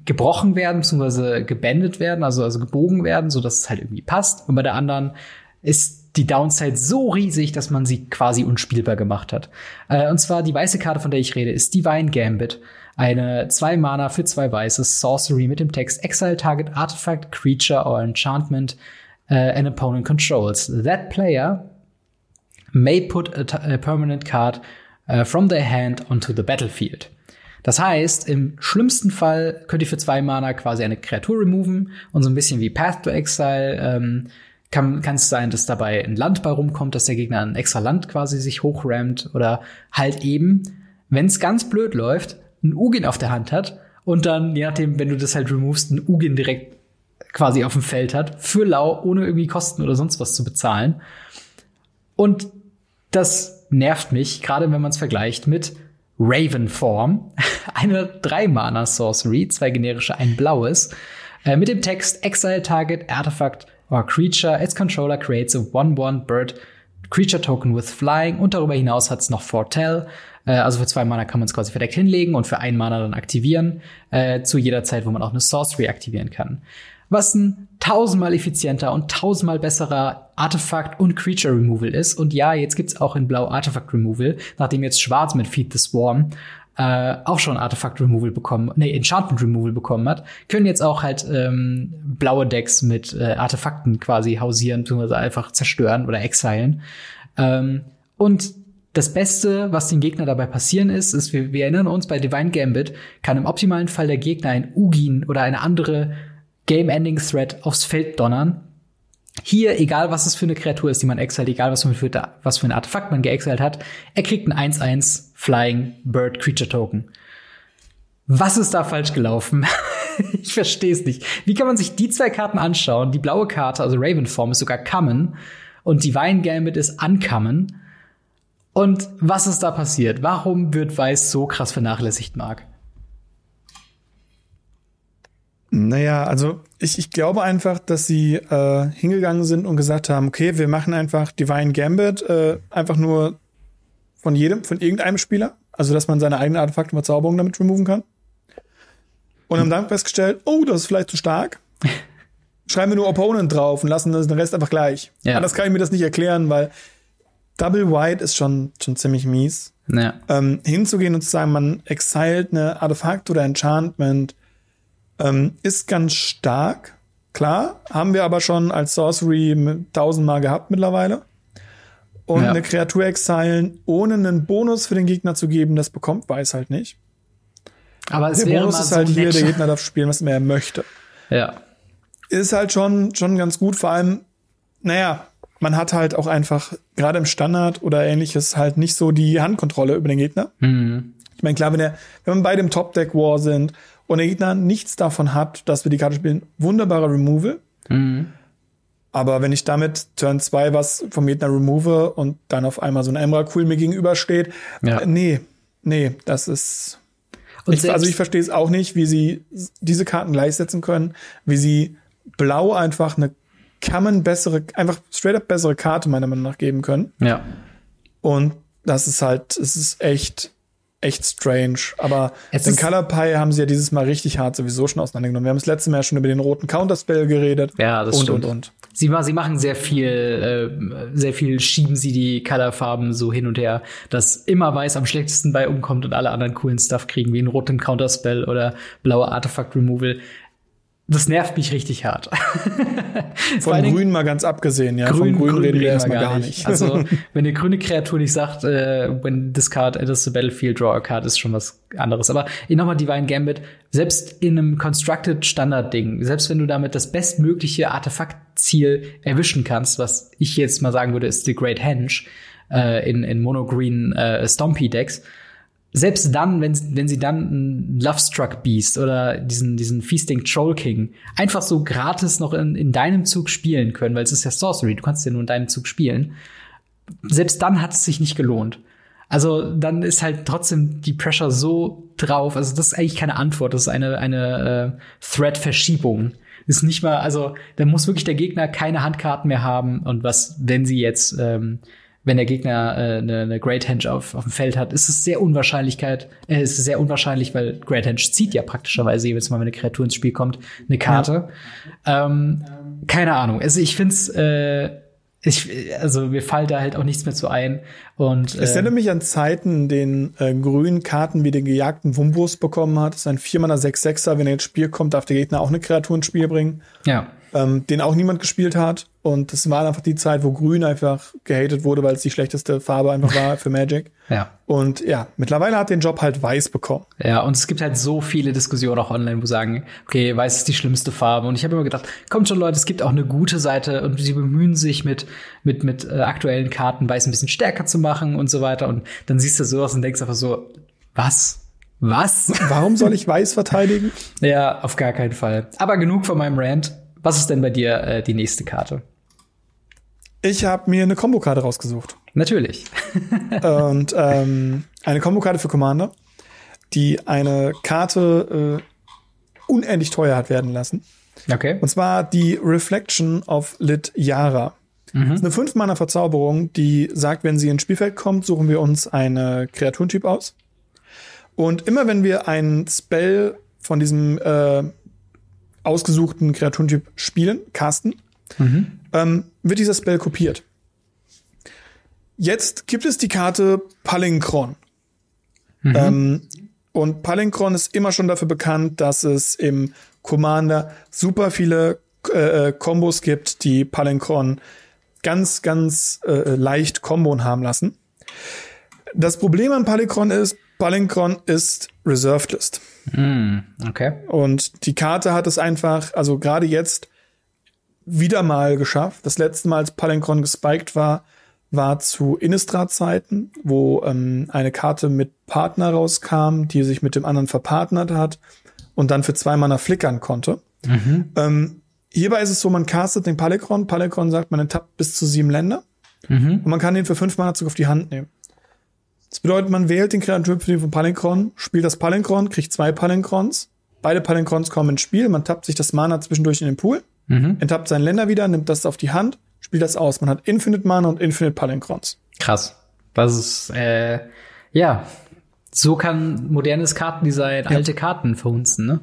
gebrochen werden, beziehungsweise gebändet werden, also, also gebogen werden, so dass es halt irgendwie passt. Und bei der anderen ist die Downside so riesig, dass man sie quasi unspielbar gemacht hat. Äh, und zwar die weiße Karte, von der ich rede, ist Divine Gambit. Eine zwei Mana für zwei weiße Sorcery mit dem Text Exile Target Artifact, Creature or Enchantment uh, an opponent controls. That player may put a, a permanent card uh, from their hand onto the battlefield. Das heißt, im schlimmsten Fall könnt ihr für zwei Mana quasi eine Kreatur removen und so ein bisschen wie Path to Exile ähm, kann es sein, dass dabei ein Land bei rumkommt, dass der Gegner ein extra Land quasi sich hochrammt oder halt eben, wenn es ganz blöd läuft, ein Ugin auf der Hand hat und dann, je nachdem, wenn du das halt removest, ein Ugin direkt quasi auf dem Feld hat, für lau, ohne irgendwie Kosten oder sonst was zu bezahlen. Und das nervt mich, gerade wenn man es vergleicht mit Ravenform, eine 3-Mana-Sorcery, zwei generische, ein blaues, äh, mit dem Text Exile Target Artifact or Creature. Its Controller creates a 1-1 Bird Creature Token with Flying. Und darüber hinaus hat es noch Foretell. Äh, also für zwei Mana kann man es quasi verdeckt hinlegen und für ein Mana dann aktivieren, äh, zu jeder Zeit, wo man auch eine Sorcery aktivieren kann. Was ein tausendmal effizienter und tausendmal besserer Artefakt und Creature Removal ist. Und ja, jetzt gibt's auch in Blau Artefakt Removal, nachdem jetzt Schwarz mit Feed the Swarm äh, auch schon Artefakt Removal bekommen, nee, Enchantment Removal bekommen hat, können jetzt auch halt ähm, blaue Decks mit äh, Artefakten quasi hausieren, beziehungsweise einfach zerstören oder exilen. Ähm, und das Beste, was den Gegner dabei passieren ist, ist, wir, wir erinnern uns, bei Divine Gambit kann im optimalen Fall der Gegner ein Ugin oder eine andere Game-Ending-Threat aufs Feld donnern. Hier, egal was es für eine Kreatur ist, die man exalt, egal was für, was für ein Artefakt man geexalt hat, er kriegt ein 1-1 Flying Bird Creature Token. Was ist da falsch gelaufen? ich verstehe es nicht. Wie kann man sich die zwei Karten anschauen? Die blaue Karte, also Ravenform, ist sogar Common und Divine Gambit ist Uncommon. Und was ist da passiert? Warum wird Weiß so krass vernachlässigt, Mark? Naja, also ich, ich glaube einfach, dass sie äh, hingegangen sind und gesagt haben, okay, wir machen einfach Divine Gambit äh, einfach nur von jedem, von irgendeinem Spieler. Also, dass man seine eigene Artefakte und Verzauberung damit removen kann. Und haben dann festgestellt, oh, das ist vielleicht zu stark. Schreiben wir nur Opponent drauf und lassen den Rest einfach gleich. Ja. Anders kann ich mir das nicht erklären, weil Double White ist schon, schon ziemlich mies. Ja. Ähm, hinzugehen und zu sagen, man exiled eine Artefakt oder Enchantment, ähm, ist ganz stark. Klar, haben wir aber schon als Sorcery tausendmal gehabt mittlerweile. Und ja. eine Kreatur exilen, ohne einen Bonus für den Gegner zu geben, das bekommt Weiß halt nicht. Aber es der wäre Bonus ist halt so hier, der Gegner darf spielen, was er möchte. Ja. Ist halt schon, schon ganz gut, vor allem, naja, man hat halt auch einfach, gerade im Standard oder ähnliches, halt nicht so die Handkontrolle über den Gegner. Mhm. Ich meine, klar, wenn, er, wenn wir bei dem Top-Deck-War sind und der Gegner nichts davon hat, dass wir die Karte spielen, wunderbarer Removal. Mhm. Aber wenn ich damit Turn 2 was vom Gegner remove und dann auf einmal so ein Emrakul mir gegenübersteht, ja. äh, nee, nee, das ist. Ich, also ich verstehe es auch nicht, wie sie diese Karten gleichsetzen können, wie sie blau einfach eine kann man bessere, einfach straight up bessere Karte meiner Meinung nach geben können. Ja. Und das ist halt, es ist echt, echt strange. Aber es den Color Pie haben sie ja dieses Mal richtig hart sowieso schon auseinandergenommen. Wir haben das letzte Mal schon über den roten Counterspell geredet. Ja, das und, stimmt. Und, und. Sie, sie machen sehr viel, äh, sehr viel schieben sie die Colorfarben so hin und her, dass immer weiß am schlechtesten bei umkommt und alle anderen coolen Stuff kriegen, wie einen roten Counterspell oder blaue Artifact Removal das nervt mich richtig hart. Von Grün mal ganz abgesehen, ja. Grün, Von Grün, Grün reden wir erstmal gar nicht. Also, wenn eine grüne Kreatur nicht sagt, äh, when this card enters the battlefield, draw a card, ist schon was anderes. Aber nochmal Divine Gambit, selbst in einem Constructed Standard-Ding, selbst wenn du damit das bestmögliche Artefaktziel erwischen kannst, was ich jetzt mal sagen würde, ist The Great Henge, äh, in, in Mono-Green äh, Stompy-Decks, selbst dann, wenn, wenn sie dann ein Lovestruck Beast oder diesen, diesen Feasting Troll King einfach so gratis noch in, in deinem Zug spielen können, weil es ist ja Sorcery, du kannst ja nur in deinem Zug spielen. Selbst dann hat es sich nicht gelohnt. Also dann ist halt trotzdem die Pressure so drauf. Also das ist eigentlich keine Antwort, das ist eine, eine äh, Thread-Verschiebung. Ist nicht mal, also da muss wirklich der Gegner keine Handkarten mehr haben und was, wenn sie jetzt ähm, wenn der Gegner äh, eine, eine Great Henge auf, auf dem Feld hat, ist es sehr Unwahrscheinlichkeit, äh, ist es sehr unwahrscheinlich, weil Great Henge zieht ja praktischerweise jedes Mal, wenn eine Kreatur ins Spiel kommt, eine Karte. Ja. Ähm, keine Ahnung. Also ich find's, äh, ich, also mir fällt da halt auch nichts mehr zu ein. Und äh, es erinnert mich an Zeiten, in denen äh, grünen Karten wie den gejagten Wumbus bekommen hat. Das ist ein 4 Mana 6-6er. Wenn er ins Spiel kommt, darf der Gegner auch eine Kreatur ins Spiel bringen. Ja ähm, den auch niemand gespielt hat. Und das war einfach die Zeit, wo Grün einfach gehatet wurde, weil es die schlechteste Farbe einfach war für Magic. Ja. Und ja, mittlerweile hat den Job halt Weiß bekommen. Ja, und es gibt halt so viele Diskussionen auch online, wo sagen, okay, Weiß ist die schlimmste Farbe. Und ich habe immer gedacht, kommt schon Leute, es gibt auch eine gute Seite und sie bemühen sich mit mit mit äh, aktuellen Karten Weiß ein bisschen stärker zu machen und so weiter. Und dann siehst du sowas und denkst einfach so, was? Was? Warum soll ich Weiß verteidigen? ja, auf gar keinen Fall. Aber genug von meinem Rant. Was ist denn bei dir äh, die nächste Karte? Ich habe mir eine Kombokarte rausgesucht. Natürlich. und ähm, eine Kombokarte für Commander, die eine Karte äh, unendlich teuer hat werden lassen. Okay. Und zwar die Reflection of Lit Yara. Mhm. Das ist eine 5 Mana Verzauberung, die sagt, wenn sie ins Spielfeld kommt, suchen wir uns eine Kreaturentyp aus. Und immer wenn wir einen Spell von diesem äh, ausgesuchten Kreaturentyp spielen, casten, mhm. ähm, wird dieser Spell kopiert. Jetzt gibt es die Karte Palinkron. Mhm. Ähm, und Palinkron ist immer schon dafür bekannt, dass es im Commander super viele äh, Kombos gibt, die Palinkron ganz, ganz äh, leicht Kombon haben lassen. Das Problem an Palinkron ist, Palinkron ist Reserved List. Mm, okay. Und die Karte hat es einfach, also gerade jetzt wieder mal geschafft. Das letzte Mal, als Palinkron gespiked war, war zu Innistrad-Zeiten, wo ähm, eine Karte mit Partner rauskam, die sich mit dem anderen verpartnert hat und dann für zwei Mana flickern konnte. Mhm. Ähm, hierbei ist es so, man castet den Palikron. Palikron sagt, man enttappt bis zu sieben Länder. Mhm. Und man kann den für fünf Mana Zug auf die Hand nehmen. Das bedeutet, man wählt den Kreaturtyp von Palinkron, spielt das Palinkron, kriegt zwei Palinkrons. Beide Palinkrons kommen ins Spiel. Man tappt sich das Mana zwischendurch in den Pool, mhm. enttappt seinen Länder wieder, nimmt das auf die Hand spielt das aus. Man hat Infinite Mana und Infinite Palinkrons. Krass. Das ist, äh, ja, so kann modernes Kartendesign ja. alte Karten verhunzen, ne?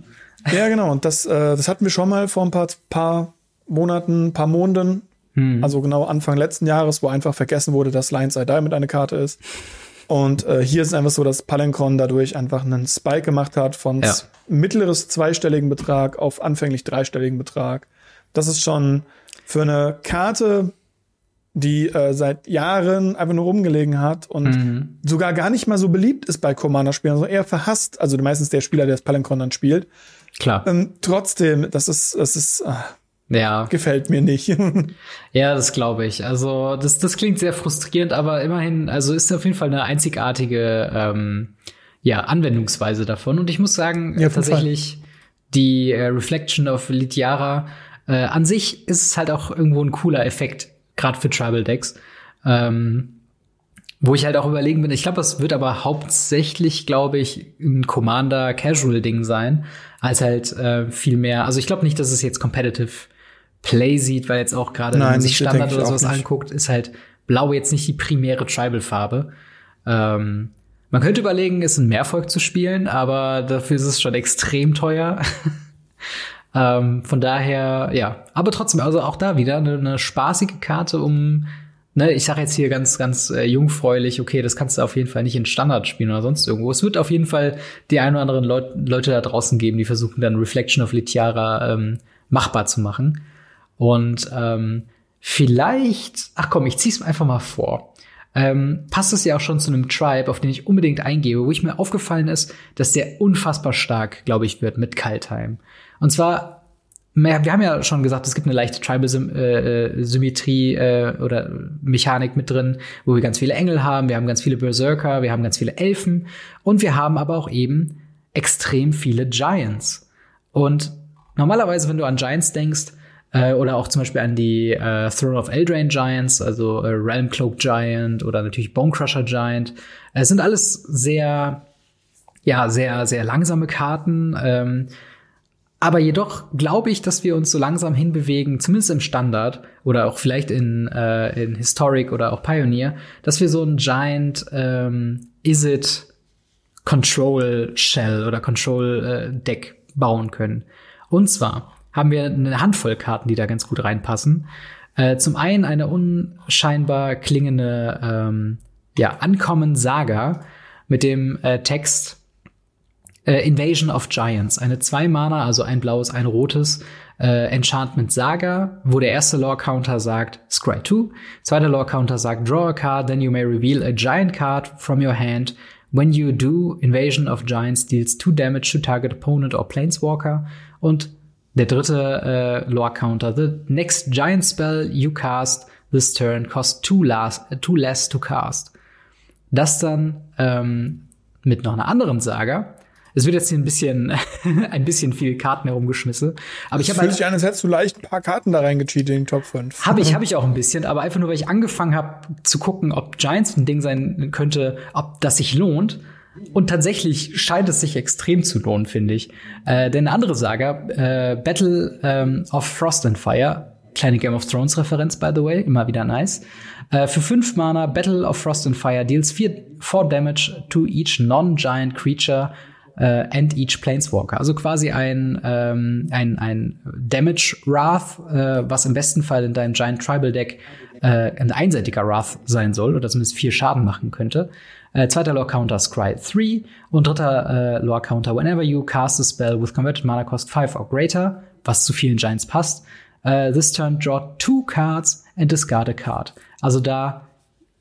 Ja, genau. Und das, äh, das hatten wir schon mal vor ein paar, paar Monaten, paar Monaten. Hm. Also genau Anfang letzten Jahres, wo einfach vergessen wurde, dass Lions Die mit eine Karte ist. Und äh, hier ist es einfach so, dass Palenkron dadurch einfach einen Spike gemacht hat von ja. mittleres zweistelligen Betrag auf anfänglich dreistelligen Betrag. Das ist schon für eine Karte, die äh, seit Jahren einfach nur rumgelegen hat und mhm. sogar gar nicht mal so beliebt ist bei Commander-Spielern, sondern eher verhasst. Also meistens der Spieler, der das Palenkron dann spielt. Klar. Ähm, trotzdem, das ist, das ist, äh, ja. Gefällt mir nicht. ja, das glaube ich. Also, das, das klingt sehr frustrierend, aber immerhin, also ist auf jeden Fall eine einzigartige ähm, ja, Anwendungsweise davon. Und ich muss sagen, ja, tatsächlich, die äh, Reflection of Litiara äh, an sich ist es halt auch irgendwo ein cooler Effekt, gerade für Tribal Decks. Ähm, wo ich halt auch überlegen bin, ich glaube, es wird aber hauptsächlich, glaube ich, ein Commander-Casual-Ding sein, als halt äh, viel mehr. Also ich glaube nicht, dass es jetzt Competitive Play sieht, weil jetzt auch gerade, wenn man sich Standard oder sowas anguckt, ist halt Blau jetzt nicht die primäre Tribal-Farbe. Ähm, man könnte überlegen, es in Mehrfolg zu spielen, aber dafür ist es schon extrem teuer. Ähm, von daher, ja. Aber trotzdem, also auch da wieder eine, eine spaßige Karte, um, ne, ich sage jetzt hier ganz, ganz äh, jungfräulich, okay, das kannst du auf jeden Fall nicht in Standard spielen oder sonst irgendwo. Es wird auf jeden Fall die ein oder anderen Leut Leute da draußen geben, die versuchen dann Reflection of Litiara ähm, machbar zu machen. Und ähm, vielleicht, ach komm, ich zieh's einfach mal vor. Ähm, passt es ja auch schon zu einem Tribe, auf den ich unbedingt eingebe, wo ich mir aufgefallen ist, dass der unfassbar stark, glaube ich, wird mit Kaltheim. Und zwar, wir haben ja schon gesagt, es gibt eine leichte Tribal-Symmetrie äh, äh, oder Mechanik mit drin, wo wir ganz viele Engel haben, wir haben ganz viele Berserker, wir haben ganz viele Elfen und wir haben aber auch eben extrem viele Giants. Und normalerweise, wenn du an Giants denkst, äh, oder auch zum Beispiel an die äh, Throne of Eldraine Giants, also äh, Realm Cloak Giant oder natürlich Bone Crusher Giant, es sind alles sehr, ja, sehr, sehr langsame Karten. Ähm, aber jedoch glaube ich, dass wir uns so langsam hinbewegen, zumindest im Standard oder auch vielleicht in, äh, in Historic oder auch Pioneer, dass wir so ein Giant ähm, Is-It Control Shell oder Control äh, Deck bauen können. Und zwar haben wir eine Handvoll Karten, die da ganz gut reinpassen. Äh, zum einen eine unscheinbar klingende ähm, ja, Ankommen Saga mit dem äh, Text äh, Invasion of Giants, eine zwei Mana, also ein blaues, ein rotes äh, Enchantment Saga, wo der erste Lore Counter sagt Scry 2, zweiter Lore Counter sagt Draw a card, then you may reveal a giant card from your hand. When you do, Invasion of Giants deals two damage to target opponent or Planeswalker. Und der dritte äh, Lore Counter, the next giant spell you cast this turn costs two, last, two less to cast. Das dann ähm, mit noch einer anderen Saga, es wird jetzt hier ein bisschen, ein bisschen viel Karten herumgeschmissen. Aber das ich habe fühlt halt, sich an, als hättest du leicht ein paar Karten da reingecheatet in den Top 5. Habe ich, habe ich auch ein bisschen, aber einfach nur, weil ich angefangen habe zu gucken, ob Giants ein Ding sein könnte, ob das sich lohnt. Und tatsächlich scheint es sich extrem zu lohnen, finde ich. Äh, denn eine andere Saga, äh, Battle ähm, of Frost and Fire, kleine Game of Thrones Referenz, by the way, immer wieder nice. Äh, für fünf Mana, Battle of Frost and Fire deals 4 damage to each non-giant creature äh, and each Planeswalker. Also quasi ein, ähm, ein, ein Damage Wrath, äh, was im besten Fall in deinem Giant Tribal Deck äh, ein einseitiger Wrath sein soll oder zumindest vier Schaden machen könnte. Äh, zweiter Lore Counter Scry 3 und dritter äh, Lore Counter Whenever you cast a spell with converted mana cost 5 or greater, was zu vielen Giants passt. Uh, this turn draw two cards and discard a card. Also da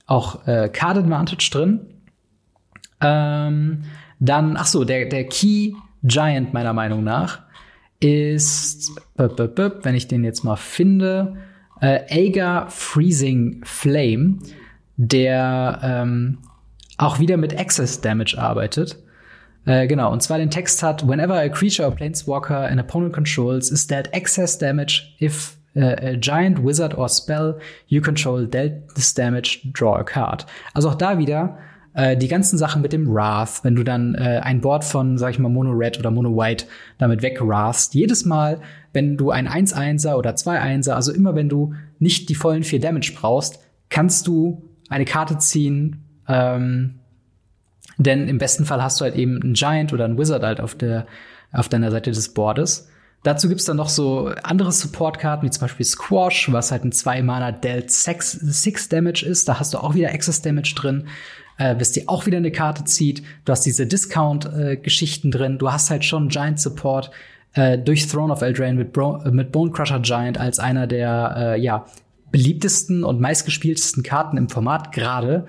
auch äh, Card Advantage drin. Ähm, dann, ach so, der, der Key Giant meiner Meinung nach ist, wenn ich den jetzt mal finde, äh, Agar Freezing Flame, der ähm, auch wieder mit Access Damage arbeitet. Äh, genau, und zwar den Text hat, whenever a creature or planeswalker an opponent controls is dealt excess damage if uh, a giant wizard or spell you control dealt this damage, draw a card. Also auch da wieder äh, die ganzen Sachen mit dem Wrath, wenn du dann äh, ein Board von, sag ich mal, Mono Red oder Mono White damit wegwrathst, jedes Mal, wenn du ein 1-1er oder 2-1er, also immer wenn du nicht die vollen 4 Damage brauchst, kannst du eine Karte ziehen, ähm, denn im besten Fall hast du halt eben einen Giant oder einen Wizard halt auf der auf deiner Seite des Boardes. Dazu gibt's dann noch so andere Support-Karten, wie zum Beispiel Squash, was halt ein 2-Mana Dealt 6 Damage ist. Da hast du auch wieder Access Damage drin äh, bis dir auch wieder eine Karte zieht. Du hast diese Discount-Geschichten drin. Du hast halt schon Giant Support äh, durch Throne of Eldraine mit, Bro mit Bone Giant als einer der äh, ja, beliebtesten und meistgespieltesten Karten im Format gerade.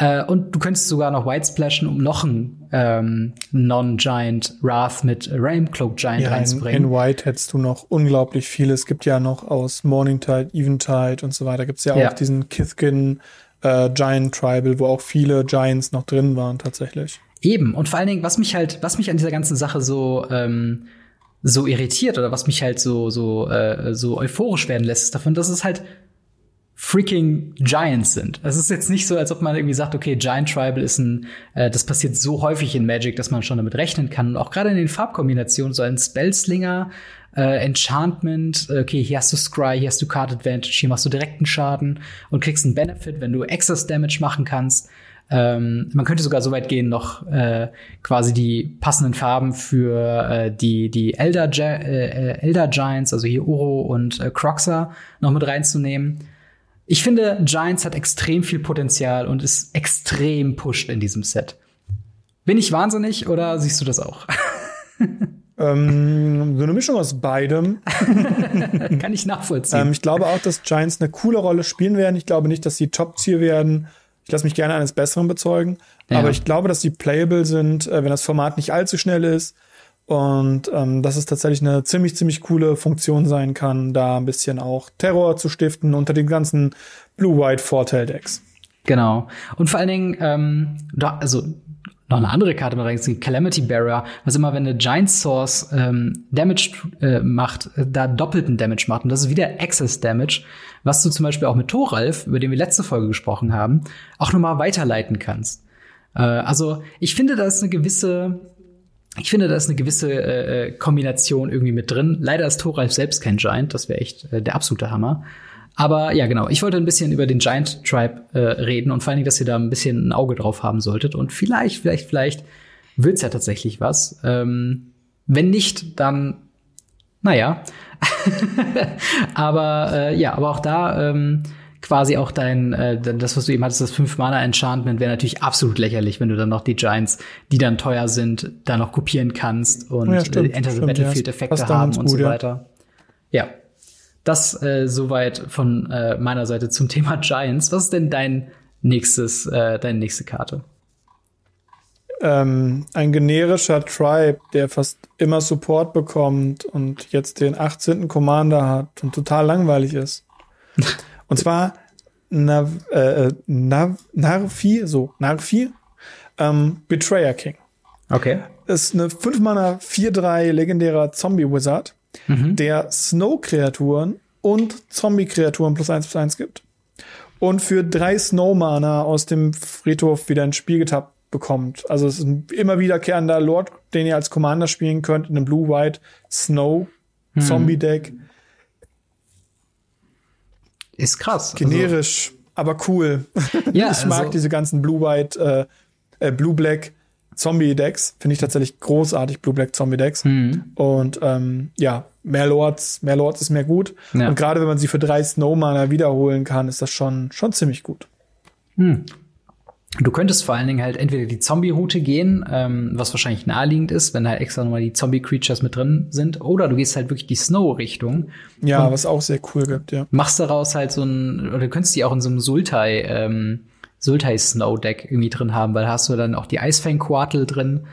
Äh, und du könntest sogar noch White splashen, um noch einen ähm, Non-Giant Wrath mit Raimcloak Giant ja, reinzubringen. In, in White hättest du noch unglaublich viele. Es gibt ja noch aus Morningtide, Eventide und so weiter, gibt's ja, ja. auch diesen Kithkin äh, Giant Tribal, wo auch viele Giants noch drin waren tatsächlich. Eben. Und vor allen Dingen, was mich halt, was mich an dieser ganzen Sache so ähm, so irritiert oder was mich halt so so äh, so euphorisch werden lässt, ist davon, dass es halt freaking Giants sind. Es ist jetzt nicht so, als ob man irgendwie sagt, okay, Giant Tribal ist ein, äh, das passiert so häufig in Magic, dass man schon damit rechnen kann. Und auch gerade in den Farbkombinationen, so ein Spellslinger, äh, Enchantment, äh, okay, hier hast du Scry, hier hast du Card Advantage, hier machst du direkten Schaden und kriegst einen Benefit, wenn du Excess Damage machen kannst. Ähm, man könnte sogar so weit gehen, noch äh, quasi die passenden Farben für äh, die, die Elder, Gi äh, Elder Giants, also hier Uro und äh, Croxa, noch mit reinzunehmen. Ich finde, Giants hat extrem viel Potenzial und ist extrem pushed in diesem Set. Bin ich wahnsinnig oder siehst du das auch? Ähm, so eine Mischung aus beidem. Kann ich nachvollziehen. Ähm, ich glaube auch, dass Giants eine coole Rolle spielen werden. Ich glaube nicht, dass sie Top-Tier werden. Ich lasse mich gerne eines Besseren bezeugen. Ja. Aber ich glaube, dass sie playable sind, äh, wenn das Format nicht allzu schnell ist. Und ähm, dass es tatsächlich eine ziemlich, ziemlich coole Funktion sein kann, da ein bisschen auch Terror zu stiften unter den ganzen Blue-White-Vorteil-Decks. Genau. Und vor allen Dingen, ähm, da, also noch eine andere Karte mit reingezogen, Calamity Barrier, was immer, wenn eine Giant Source ähm, Damage äh, macht, äh, da doppelten Damage macht. Und das ist wieder Access Damage, was du zum Beispiel auch mit Thoralf, über den wir letzte Folge gesprochen haben, auch nochmal weiterleiten kannst. Äh, also ich finde, da ist eine gewisse ich finde, da ist eine gewisse äh, äh Kombination irgendwie mit drin. Leider ist Thoralf selbst kein Giant, das wäre echt äh, der absolute Hammer. Aber ja, genau. Ich wollte ein bisschen über den Giant Tribe äh, reden und vor allen Dingen, dass ihr da ein bisschen ein Auge drauf haben solltet. Und vielleicht, vielleicht, vielleicht wird's ja tatsächlich was. Ähm, wenn nicht, dann, naja. aber äh, ja, aber auch da ähm, quasi auch dein, äh, das, was du eben hattest, das 5-Mana-Enchantment wäre natürlich absolut lächerlich, wenn du dann noch die Giants, die dann teuer sind, da noch kopieren kannst und ja, stimmt, äh, Enter the Battlefield-Effekte haben und gut, so weiter. Ja. ja. Das äh, soweit von äh, meiner Seite zum Thema Giants. Was ist denn dein nächstes, äh, deine nächste Karte? Ähm, ein generischer Tribe, der fast immer Support bekommt und jetzt den 18. Commander hat und total langweilig ist. und zwar Nav, äh, Nav, Narfi, so, Narfi, ähm, Betrayer King. Okay. Ist eine 5-Mana 4-3 legendärer Zombie-Wizard mhm. der Snow-Kreaturen und Zombie-Kreaturen plus eins plus eins gibt. Und für drei Snow-Mana aus dem Friedhof wieder ins Spiel getappt bekommt. Also es ist ein immer wiederkehrender Lord, den ihr als Commander spielen könnt in einem Blue-White Snow mhm. Ist krass. Also Generisch, also, aber cool. Ja, ich mag also, diese ganzen Blue-White, äh, äh, Blue-Black Zombie-Decks finde ich tatsächlich großartig, Blue Black Zombie-Decks. Mhm. Und ähm, ja, mehr Lords, mehr Lords ist mehr gut. Ja. Und gerade wenn man sie für drei Snowmaner wiederholen kann, ist das schon, schon ziemlich gut. Hm. Du könntest vor allen Dingen halt entweder die Zombie-Route gehen, ähm, was wahrscheinlich naheliegend ist, wenn da extra nochmal die Zombie-Creatures mit drin sind, oder du gehst halt wirklich die Snow-Richtung. Ja, was auch sehr cool gibt, ja. Machst daraus halt so ein, oder du könntest die auch in so einem Sultai, ähm, Sultai Snow Deck irgendwie drin haben, weil da hast du dann auch die Eisfang Quartel drin.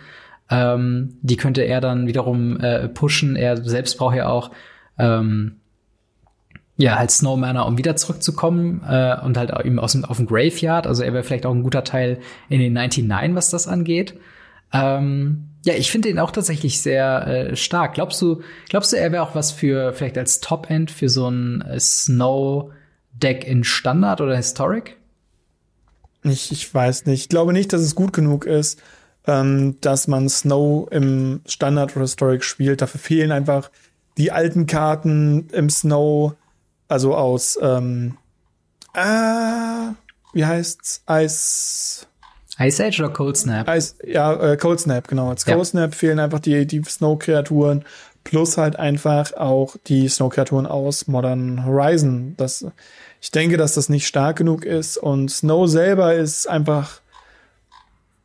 Ähm, die könnte er dann wiederum äh, pushen. Er selbst braucht ja auch ähm, ja halt Snowmanner, um wieder zurückzukommen äh, und halt eben aus dem, auf dem Graveyard. Also er wäre vielleicht auch ein guter Teil in den 99, was das angeht. Ähm, ja, ich finde ihn auch tatsächlich sehr äh, stark. Glaubst du, glaubst du, er wäre auch was für vielleicht als Top-End für so ein äh, Snow-Deck in Standard oder Historic? Ich, ich weiß nicht. Ich glaube nicht, dass es gut genug ist, ähm, dass man Snow im Standard oder Historic spielt. Dafür fehlen einfach die alten Karten im Snow, also aus, ähm, äh, wie heißt's? Eis. Ice Age oder Cold Snap? Eis, ja, äh, Cold Snap, genau. Als Cold Ja. Snap fehlen einfach die, die Snow-Kreaturen plus halt einfach auch die Snow-Kreaturen aus Modern Horizon. Das, ich denke, dass das nicht stark genug ist und Snow selber ist einfach,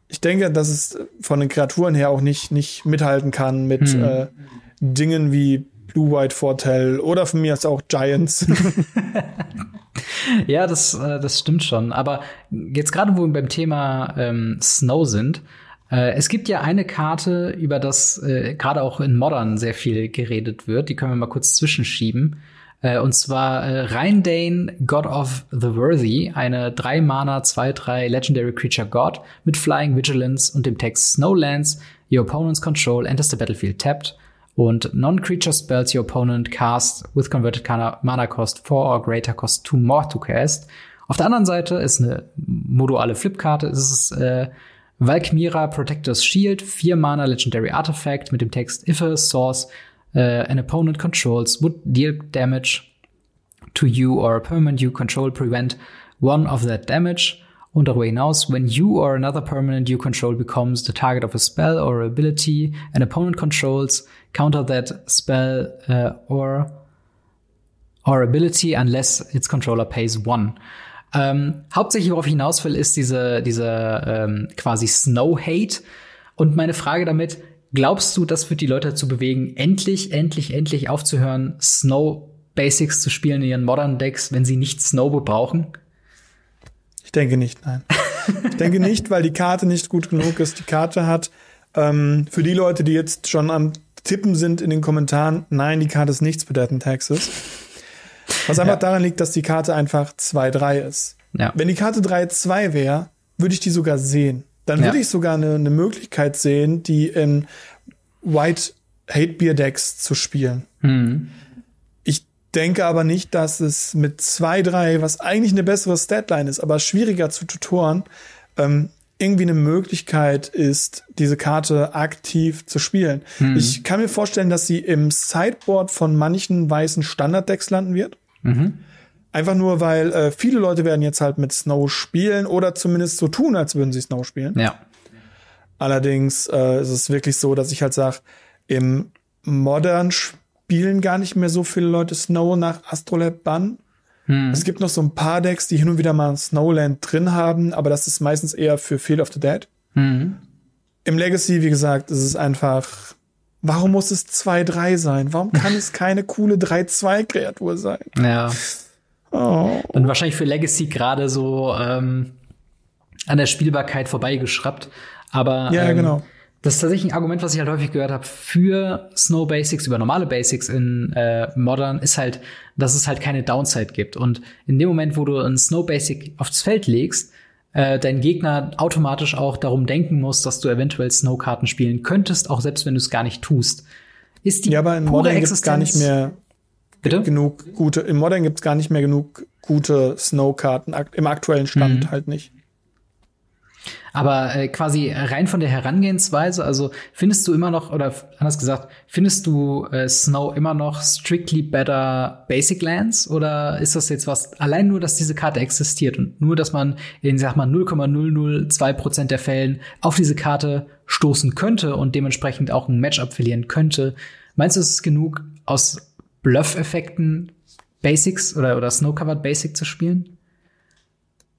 ich denke, dass es von den Kreaturen her auch nicht, nicht mithalten kann mit Hm. äh, Dingen wie Blue White Fortell oder von mir aus auch Giants. Ja, das, äh, das stimmt schon. Aber jetzt gerade, wo wir beim Thema ähm, Snow sind, äh, es gibt ja eine Karte, über das äh, gerade auch in Modern sehr viel geredet wird. Die können wir mal kurz zwischenschieben. Äh, und zwar äh, Rheindane, God of the Worthy, eine 3 Mana 2-3 Legendary Creature God mit Flying Vigilance und dem Text Snowlands. Your opponent's control enters the battlefield tapped. Und non-creature spells your opponent cast with converted mana cost 4 or greater cost 2 more to cast. Auf der anderen Seite ist eine moduale Flipkarte. Es ist äh, Valkmira Protector's Shield, 4 Mana Legendary Artifact mit dem Text If a source uh, an opponent controls would deal damage to you or a permanent you control prevent one of that damage. Und darüber hinaus, when you or another permanent you control becomes the target of a spell or ability an opponent controls, counter that spell uh, or or ability unless its controller pays one. Ähm, hauptsächlich, worauf ich hinaus will, ist diese, diese ähm, quasi Snow-Hate. Und meine Frage damit, glaubst du, das wird die Leute dazu bewegen, endlich, endlich, endlich aufzuhören, Snow-Basics zu spielen in ihren Modern Decks, wenn sie nicht Snow brauchen? Ich denke nicht, nein. Ich denke nicht, weil die Karte nicht gut genug ist. Die Karte hat ähm, für die Leute, die jetzt schon am Tippen sind in den Kommentaren, nein, die Karte ist nichts für Dead in Texas. Was einfach Ja. daran liegt, dass die Karte einfach 2-3 ist. Ja. Wenn die Karte 3-2 wäre, würde ich die sogar sehen. Dann Ja. würde ich sogar eine, eine Möglichkeit sehen, die in White Hate Beer Decks zu spielen. Hm. Ich denke aber nicht, dass es mit 2-3, was eigentlich eine bessere Statline ist, aber schwieriger zu tutoren, ähm, irgendwie eine Möglichkeit ist, diese Karte aktiv zu spielen. Ich kann mir vorstellen, dass sie im Sideboard von manchen weißen Standarddecks landen wird. Mhm. Einfach nur, weil äh, viele Leute werden jetzt halt mit Snow spielen oder zumindest so tun, als würden sie Snow spielen. Ja. Allerdings äh, ist es wirklich so, dass ich halt sage, im Modern spielen gar nicht mehr so viele Leute Snow nach Astrolab Bann. Hm. Es gibt noch so ein paar Decks, die hin und wieder mal ein Snowland drin haben, aber das ist meistens eher für Field of the Dead. Hm. Im Legacy, wie gesagt, ist es einfach, warum muss es 2-3 sein? Warum kann es keine coole 3-2-Kreatur sein? Ja. Oh. Und wahrscheinlich für Legacy gerade so ähm, an der Spielbarkeit vorbeigeschraubt. Aber Ja, ähm, genau. Das ist tatsächlich ein Argument, was ich halt häufig gehört habe für Snow Basics über normale Basics in äh, Modern, ist halt, dass es halt keine Downside gibt. Und in dem Moment, wo du ein Snow Basic aufs Feld legst, äh, dein Gegner automatisch auch darum denken muss, dass du eventuell Snow-Karten spielen könntest, auch selbst wenn du es gar nicht tust. Ist die Ja, aber in Modern gibt es gar nicht mehr Bitte? genug gute, im Modern gibt es gar nicht mehr genug gute Snow-Karten, im aktuellen Stand Mhm. halt nicht. Aber äh, quasi rein von der Herangehensweise, also findest du immer noch, oder anders gesagt, findest du äh, Snow immer noch strictly better Basic Lands? Oder ist das jetzt was, allein nur, dass diese Karte existiert und nur, dass man in, sag mal, 0,002 Prozent der Fällen auf diese Karte stoßen könnte und dementsprechend auch ein Matchup verlieren könnte? Meinst du, es ist genug aus Bluff-Effekten Basics oder, oder Snow-Covered Basic zu spielen?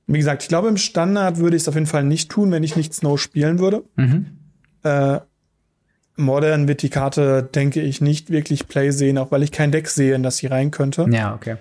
Wie gesagt, ich glaube, im Standard würde ich es auf jeden Fall nicht tun, wenn ich nicht Snow spielen würde. Mhm. Äh, Modern wird die Karte, denke ich, nicht wirklich Play sehen, auch weil ich kein Deck sehe, in das sie rein könnte. Ja, okay.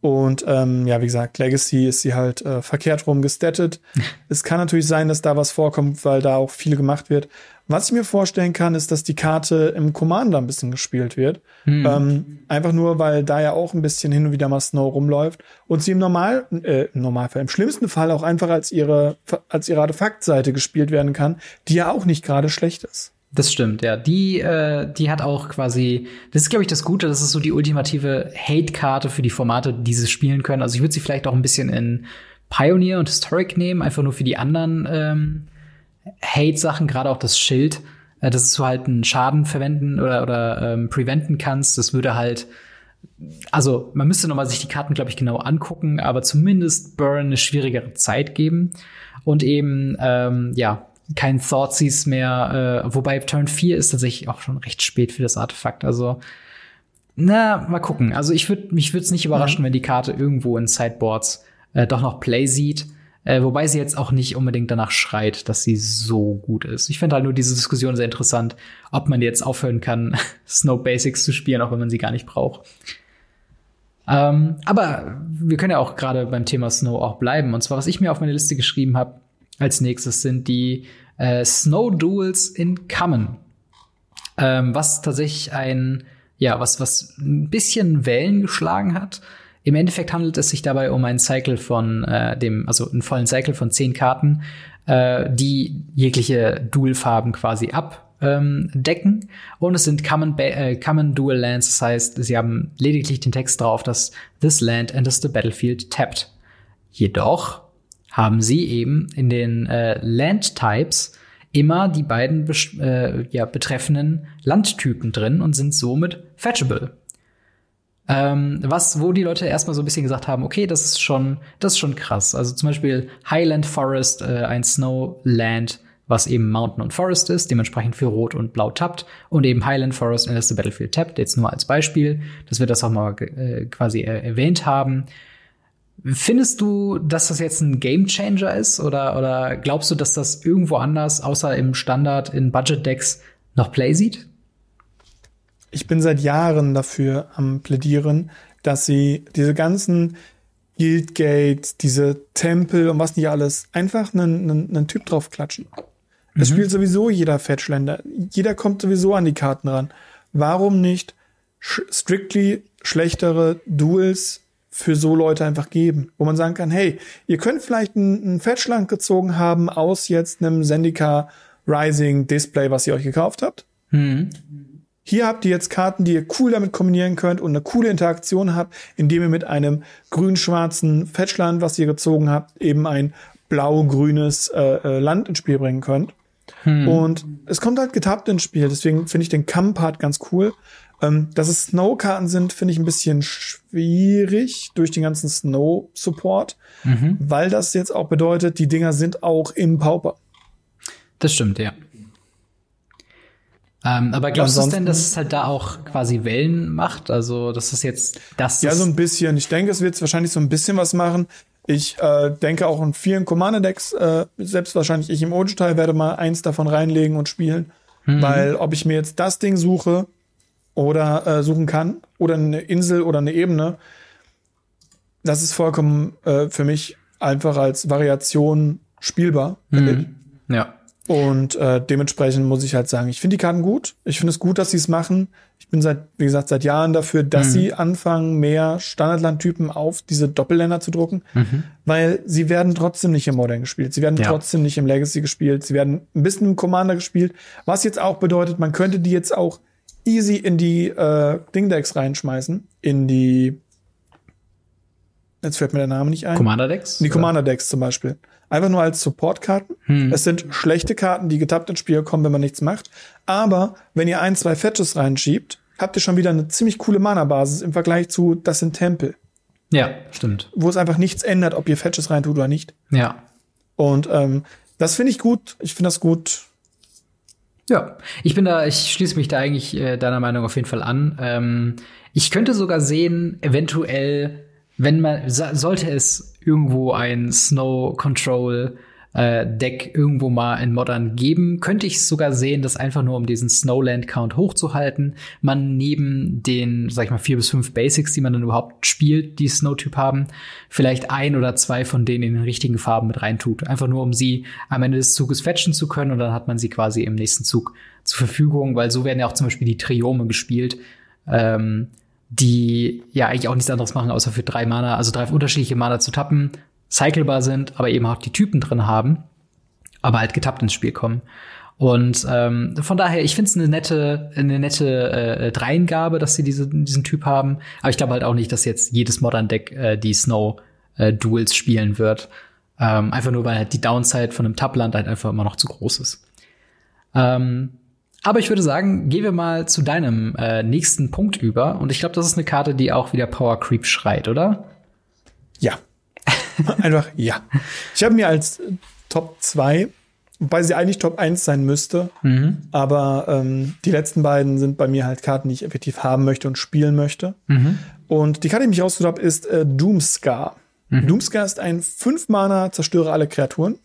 Und ähm, ja, wie gesagt, Legacy ist sie halt äh, verkehrt rum gestattet. es kann natürlich sein, dass da was vorkommt, weil da auch viel gemacht wird. Was ich mir vorstellen kann, ist, dass die Karte im Commander ein bisschen gespielt wird. Hm. Ähm, einfach nur, weil da ja auch ein bisschen hin und wieder mal Snow rumläuft und sie im Normal, äh, im Normalfall, im schlimmsten Fall auch einfach als ihre, als ihre Artefaktseite gespielt werden kann, die ja auch nicht gerade schlecht ist. Das stimmt, ja. Die, äh, die hat auch quasi, das ist, glaube ich, das Gute, das ist so die ultimative Hate-Karte für die Formate, die sie spielen können. Also ich würde sie vielleicht auch ein bisschen in Pioneer und Historic nehmen, einfach nur für die anderen ähm, Hate-Sachen, gerade auch das Schild, äh, dass du halt einen Schaden verwenden oder, oder ähm, preventen kannst. Das würde halt, also man müsste noch mal sich die Karten, glaube ich, genau angucken, aber zumindest Burn eine schwierigere Zeit geben und eben, ähm, ja, kein Thoughtseize mehr, äh, wobei Turn 4 ist tatsächlich auch schon recht spät für das Artefakt. Also, na, mal gucken. Also ich würde mich würde es nicht überraschen, mhm. wenn die Karte irgendwo in Sideboards äh, doch noch Play sieht. Äh, wobei sie jetzt auch nicht unbedingt danach schreit, dass sie so gut ist. Ich finde halt nur diese Diskussion sehr interessant, ob man jetzt aufhören kann, Snow Basics zu spielen, auch wenn man sie gar nicht braucht. Ähm, aber wir können ja auch gerade beim Thema Snow auch bleiben. Und zwar, was ich mir auf meine Liste geschrieben habe als nächstes, sind die äh, Snow Duels in Common. Ähm, was tatsächlich ein, ja, was, was ein bisschen Wellen geschlagen hat. Im Endeffekt handelt es sich dabei um einen Cycle von äh, dem, also einen vollen Cycle von zehn Karten, äh, die jegliche Dual-Farben quasi abdecken. Ähm, und es sind Common, äh, Common Dual Lands, das heißt, sie haben lediglich den Text drauf, dass this land enters the battlefield tapped. Jedoch haben sie eben in den äh, Land-Types immer die beiden äh, ja, betreffenden Landtypen drin und sind somit fetchable. Ähm, was, wo die Leute erstmal so ein bisschen gesagt haben, okay, das ist schon, das ist schon krass. Also zum Beispiel Highland Forest, äh, ein Snowland, was eben Mountain und Forest ist, dementsprechend für Rot und Blau tappt und eben Highland Forest in the Battlefield tappt, jetzt nur als Beispiel, dass wir das auch mal äh, quasi äh, erwähnt haben. Findest du, dass das jetzt ein Game Changer ist oder, oder glaubst du, dass das irgendwo anders, außer im Standard in Budget Decks, noch Play sieht? Ich bin seit Jahren dafür am plädieren, dass sie diese ganzen Guildgates, diese Tempel und was nicht alles, einfach einen, einen, einen Typ drauf klatschen. Das mhm. spielt sowieso jeder Fetchländer. Jeder kommt sowieso an die Karten ran. Warum nicht strictly schlechtere Duels für so Leute einfach geben, wo man sagen kann, hey, ihr könnt vielleicht einen, Fetchland gezogen haben aus jetzt einem Zendika Rising Display, was ihr euch gekauft habt. Mhm. Hier habt ihr jetzt Karten, die ihr cool damit kombinieren könnt und eine coole Interaktion habt, indem ihr mit einem grün-schwarzen Fetchland, was ihr gezogen habt, eben ein blau-grünes äh, äh, Land ins Spiel bringen könnt. Hm. Und es kommt halt getappt ins Spiel, deswegen finde ich den Kamm-Part ganz cool. Ähm, dass es Snow-Karten sind, finde ich ein bisschen schwierig durch den ganzen Snow-Support, mhm. weil das jetzt auch bedeutet, die Dinger sind auch im Pauper. Das stimmt, ja. Ähm, aber glaubst du denn, dass es halt da auch quasi Wellen macht? Also, dass es jetzt das Ja, so ein bisschen. Ich denke, es wird wahrscheinlich so ein bisschen was machen. Ich äh, denke auch in vielen Commander-Decks, äh, selbst wahrscheinlich ich im Ojo-Teil werde mal eins davon reinlegen und spielen. Mhm. Weil ob ich mir jetzt das Ding suche oder äh, suchen kann oder eine Insel oder eine Ebene, das ist vollkommen äh, für mich einfach als Variation spielbar. Mhm. Ja. Und äh, dementsprechend muss ich halt sagen, ich finde die Karten gut. Ich finde es gut, dass sie es machen. Ich bin seit, wie gesagt, seit Jahren dafür, dass mhm. sie anfangen, mehr Standardlandtypen auf diese Doppelländer zu drucken, mhm. weil sie werden trotzdem nicht im Modern gespielt. Sie werden ja. trotzdem nicht im Legacy gespielt. Sie werden ein bisschen im Commander gespielt, was jetzt auch bedeutet, man könnte die jetzt auch easy in die äh, Dingdecks reinschmeißen, in die Jetzt fällt mir der Name nicht ein. Commander Decks? Die Commander Decks zum Beispiel. Einfach nur als Support-Karten. Hm. Es sind schlechte Karten, die getappt ins Spiel kommen, wenn man nichts macht. Aber wenn ihr ein, zwei Fetches reinschiebt, habt ihr schon wieder eine ziemlich coole Mana-Basis im Vergleich zu, das sind Tempel. Ja, stimmt. Wo es einfach nichts ändert, ob ihr Fetches reintut oder nicht. Ja. Und ähm, das finde ich gut. Ich finde das gut. Ja, ich bin da, ich schließe mich da eigentlich äh, deiner Meinung auf jeden Fall an. Ähm, ich könnte sogar sehen, eventuell, wenn man, sollte es irgendwo ein Snow Control äh, Deck irgendwo mal in Modern geben, könnte ich sogar sehen, dass einfach nur um diesen Snowland Count hochzuhalten, man neben den, sag ich mal, vier bis fünf Basics, die man dann überhaupt spielt, die Snow-Typ haben, vielleicht ein oder zwei von denen in den richtigen Farben mit reintut. Einfach nur, um sie am Ende des Zuges fetchen zu können und dann hat man sie quasi im nächsten Zug zur Verfügung, weil so werden ja auch zum Beispiel die Triome gespielt. Ähm, die ja eigentlich auch nichts anderes machen, außer für drei Mana, also drei unterschiedliche Mana zu tappen, cyclebar sind, aber eben auch die Typen drin haben, aber halt getappt ins Spiel kommen. Und ähm, von daher, ich finde es eine nette, eine nette äh, Dreingabe, dass sie diese, diesen Typ haben. Aber ich glaube halt auch nicht, dass jetzt jedes Modern Deck äh, die Snow äh, Duels spielen wird. Ähm, einfach nur, weil halt die Downside von einem Tabland halt einfach immer noch zu groß ist. Ähm, aber ich würde sagen, gehen wir mal zu deinem äh, nächsten Punkt über. Und ich glaube, das ist eine Karte, die auch wieder Power Creep schreit, oder? Ja. Einfach ja. Ich habe mir als Top 2, wobei sie eigentlich Top 1 sein müsste, mhm. aber ähm, die letzten beiden sind bei mir halt Karten, die ich effektiv haben möchte und spielen möchte. Mhm. Und die Karte, die ich mich ausgesucht habe, ist äh, Doomscar. Mhm. Doomscar ist ein 5-Mana, zerstöre alle Kreaturen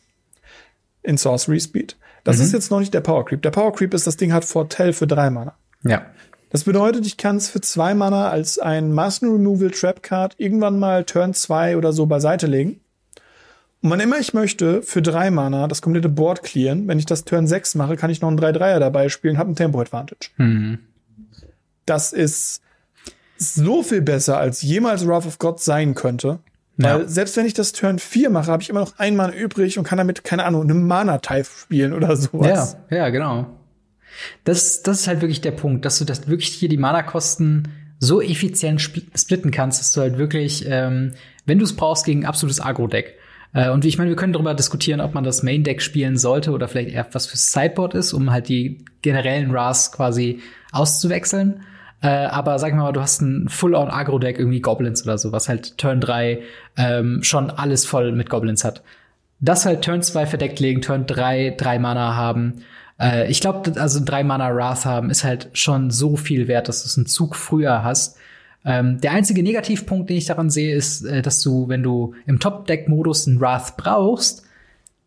in Sorcery Speed. Das ist mhm. jetzt noch nicht der Power Creep. Der Power Creep ist, das Ding hat Fortell für 3 Mana. Ja. Das bedeutet, ich kann es für zwei Mana als ein Massen Removal Trap Card irgendwann mal Turn 2 oder so beiseite legen. Und wann immer ich möchte, für drei Mana das komplette Board clearen. Wenn ich das Turn 6 mache, kann ich noch einen 3-3er dabei spielen, habe ein Tempo Advantage. Mhm. Das ist so viel besser, als jemals Wrath of God sein könnte. Weil ja. selbst wenn ich das Turn 4 mache, habe ich immer noch ein Mana übrig und kann damit, keine Ahnung, eine Mana-Type spielen oder sowas. Ja, ja, genau. Das, das ist halt wirklich der Punkt, dass du das wirklich hier die Mana-Kosten so effizient splitten kannst, dass du halt wirklich, ähm, wenn du es brauchst, gegen ein absolutes Agro-Deck. Äh, und ich meine, wir können darüber diskutieren, ob man das Main-Deck spielen sollte oder vielleicht eher was fürs Sideboard ist, um halt die generellen Ras quasi auszuwechseln. Äh, aber sag mal, du hast ein Full-on Agro-Deck, irgendwie Goblins oder so, was halt Turn 3 ähm, schon alles voll mit Goblins hat. Das halt Turn 2 verdeckt legen, Turn 3 drei Mana haben äh, ich glaube, also drei Mana Wrath haben ist halt schon so viel wert, dass du es einen Zug früher hast. Ähm, der einzige Negativpunkt, den ich daran sehe, ist, äh, dass du, wenn du im Top-Deck-Modus einen Wrath brauchst,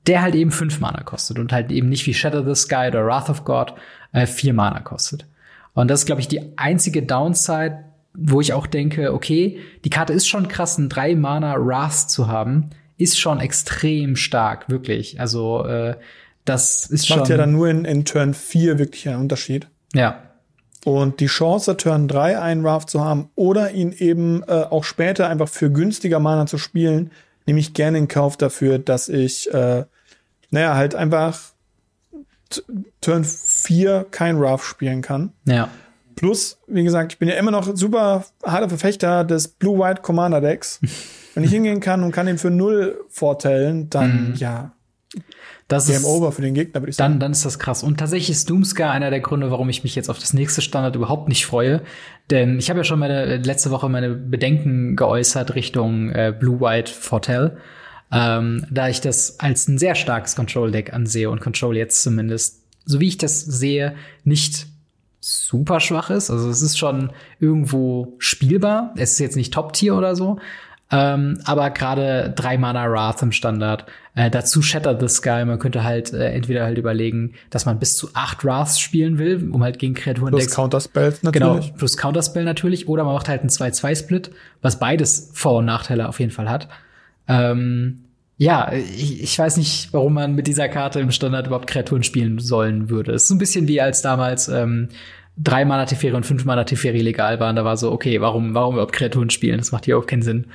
der halt eben fünf Mana kostet und halt eben nicht wie Shadow the Sky oder Wrath of God äh, vier Mana kostet. Und das ist, glaube ich, die einzige Downside, wo ich auch denke, okay, die Karte ist schon krass, einen drei Mana Wrath zu haben, ist schon extrem stark, wirklich. Also äh, das ist Macht schon ja dann nur in, in Turn 4 wirklich einen Unterschied. Ja. Und die Chance, Turn 3 einen Raft zu haben oder ihn eben äh, auch später einfach für günstiger Mana zu spielen, nehme ich gerne in Kauf dafür, dass ich, äh, naja, halt einfach Turn 4 kein Raft spielen kann. Ja. Plus, wie gesagt, ich bin ja immer noch super harter Verfechter des Blue-White Commander Decks. Wenn ich hingehen kann und kann ihn für null vorteilen, dann, mhm. ja, das Game ist, over für den Gegner, würde ich sagen. Dann, dann ist das krass. Und tatsächlich ist Doomscar einer der Gründe, warum ich mich jetzt auf das nächste Standard überhaupt nicht freue. Denn ich habe ja schon meine letzte Woche meine Bedenken geäußert Richtung äh, Blue-White Fortel. Ähm, da ich das als ein sehr starkes Control-Deck ansehe und Control jetzt zumindest, so wie ich das sehe, nicht super schwach ist. Also es ist schon irgendwo spielbar. Es ist jetzt nicht Top-Tier oder so, ähm, aber gerade drei Mana Wrath im Standard. Äh, dazu Shatter the Sky. Man könnte halt äh, entweder halt überlegen, dass man bis zu acht Wraths spielen will, um halt gegen Kreaturen Plus Counterspells natürlich. Genau, plus Counterspell natürlich. Oder man macht halt einen 2-2-Split, was beides Vor- und Nachteile auf jeden Fall hat. Ähm, ja, ich, ich weiß nicht, warum man mit dieser Karte im Standard überhaupt Kreaturen spielen sollen würde. Es ist so ein bisschen wie als damals ähm, drei Mana Teferi und fünf Mana Teferi legal waren. Da war so, okay, warum, warum überhaupt Kreaturen spielen? Das macht hier auch keinen Sinn.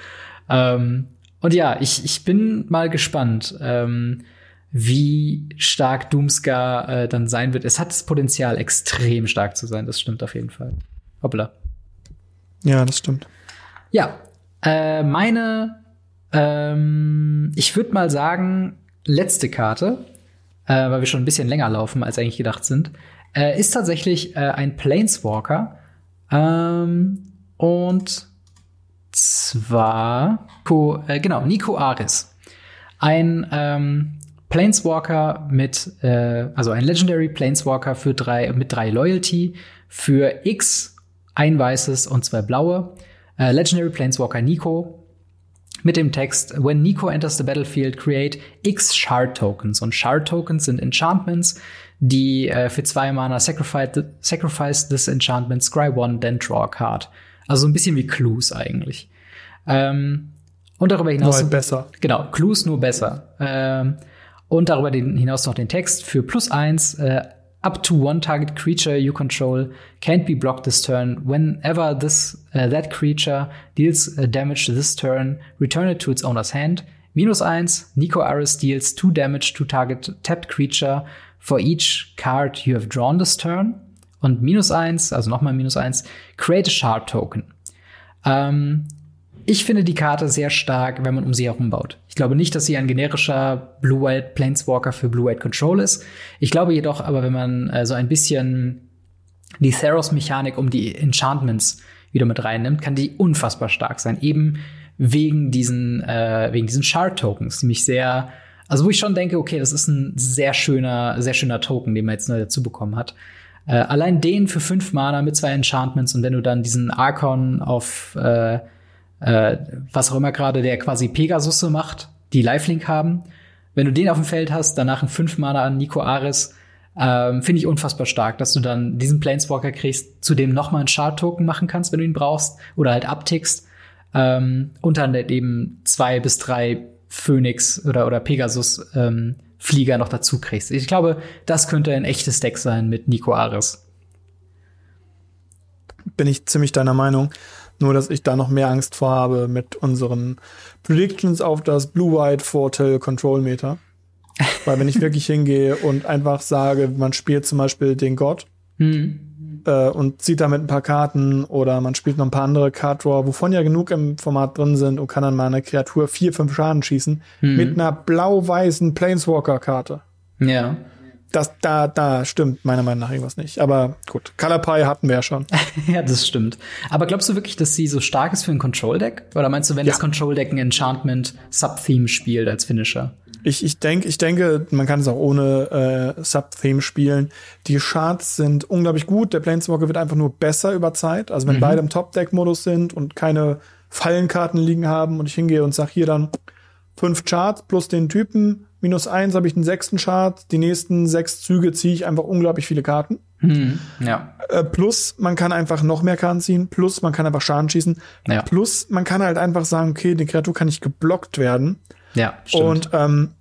Ähm, und ja, ich, ich bin mal gespannt, ähm, wie stark Doomscar äh, dann sein wird. Es hat das Potenzial, extrem stark zu sein. Das stimmt auf jeden Fall. Hoppla. Ja, das stimmt. Ja, äh, meine, ähm, ich würde mal sagen, letzte Karte, äh, weil wir schon ein bisschen länger laufen, als eigentlich gedacht sind, äh, ist tatsächlich äh, ein Planeswalker. Ähm, und zwar, Nico, äh, genau, Nico Aris. Ein ähm, Planeswalker mit, äh, also ein Legendary Planeswalker für drei, mit drei Loyalty, für X, ein weißes und zwei blaue. Äh, Legendary Planeswalker Nico mit dem Text When Nico enters the battlefield, create X Shard Tokens. Und Shard Tokens sind Enchantments, die äh, für zwei Mana sacrifice, sacrifice this enchantment, scry one, then draw a card. Also ein bisschen wie Clues eigentlich. Ähm, und darüber hinaus. Nur halt besser. Genau, Clues nur besser. Ähm, und darüber hinaus noch den Text für plus eins. Äh, up to one target creature you control can't be blocked this turn. Whenever this uh, that creature deals uh, damage this turn, return it to its owner's hand. 1. Nico Aris deals two damage to target tapped creature for each card you have drawn this turn. Und minus eins, also nochmal minus eins, create a shard token. Ähm, ich finde die Karte sehr stark, wenn man um sie herum baut. Ich glaube nicht, dass sie ein generischer Blue-White Planeswalker für Blue-White Control ist. Ich glaube jedoch aber, wenn man äh, so ein bisschen die Theros-Mechanik um die Enchantments wieder mit reinnimmt, kann die unfassbar stark sein. Eben wegen diesen, äh, wegen diesen Shard-Tokens, die mich sehr, also wo ich schon denke, okay, das ist ein sehr schöner, sehr schöner Token, den man jetzt neu dazu bekommen hat. Äh, allein den für fünf Mana mit zwei Enchantments und wenn du dann diesen Archon auf äh, äh, was auch immer gerade der quasi Pegasusse macht, die Lifelink haben. Wenn du den auf dem Feld hast, danach ein 5 Mana an Nico Ares, ähm, finde ich unfassbar stark, dass du dann diesen Planeswalker kriegst, zu dem noch mal einen Shard-Token machen kannst, wenn du ihn brauchst, oder halt abtickst. Ähm, und dann halt eben zwei bis drei Phoenix oder, oder Pegasus ähm, Flieger noch dazu kriegst. Ich glaube, das könnte ein echtes Deck sein mit Nico Ares. Bin ich ziemlich deiner Meinung. Nur, dass ich da noch mehr Angst vor habe mit unseren Predictions auf das Blue-White Vorteil Control Meter. Weil wenn ich wirklich hingehe und einfach sage, man spielt zum Beispiel den Gott mhm. äh, und zieht damit ein paar Karten oder man spielt noch ein paar andere Card Draw, wovon ja genug im Format drin sind und kann dann mal eine Kreatur vier, fünf Schaden schießen mhm. mit einer blau-weißen Planeswalker-Karte. Ja das, da, da stimmt meiner Meinung nach irgendwas nicht. Aber gut, Color Pie hatten wir ja schon. ja, das stimmt. Aber glaubst du wirklich, dass sie so stark ist für ein Control-Deck? Oder meinst du, wenn ja. das Control-Deck ein Enchantment-Sub-Theme spielt als Finisher? Ich, ich, denk, ich denke, man kann es auch ohne äh, Sub-Theme spielen. Die Charts sind unglaublich gut. Der Planeswalker wird einfach nur besser über Zeit. Also wenn mhm. beide im Top-Deck-Modus sind und keine Fallenkarten liegen haben und ich hingehe und sag hier dann fünf Charts plus den Typen, minus eins habe ich den sechsten Chart. Die nächsten sechs Züge ziehe ich einfach unglaublich viele Karten. Hm, ja. Äh, plus, man kann einfach noch mehr Karten ziehen. Plus, man kann einfach Schaden schießen. Ja. Plus, man kann halt einfach sagen, okay, die Kreatur kann nicht geblockt werden. Ja, stimmt. Und, ähm,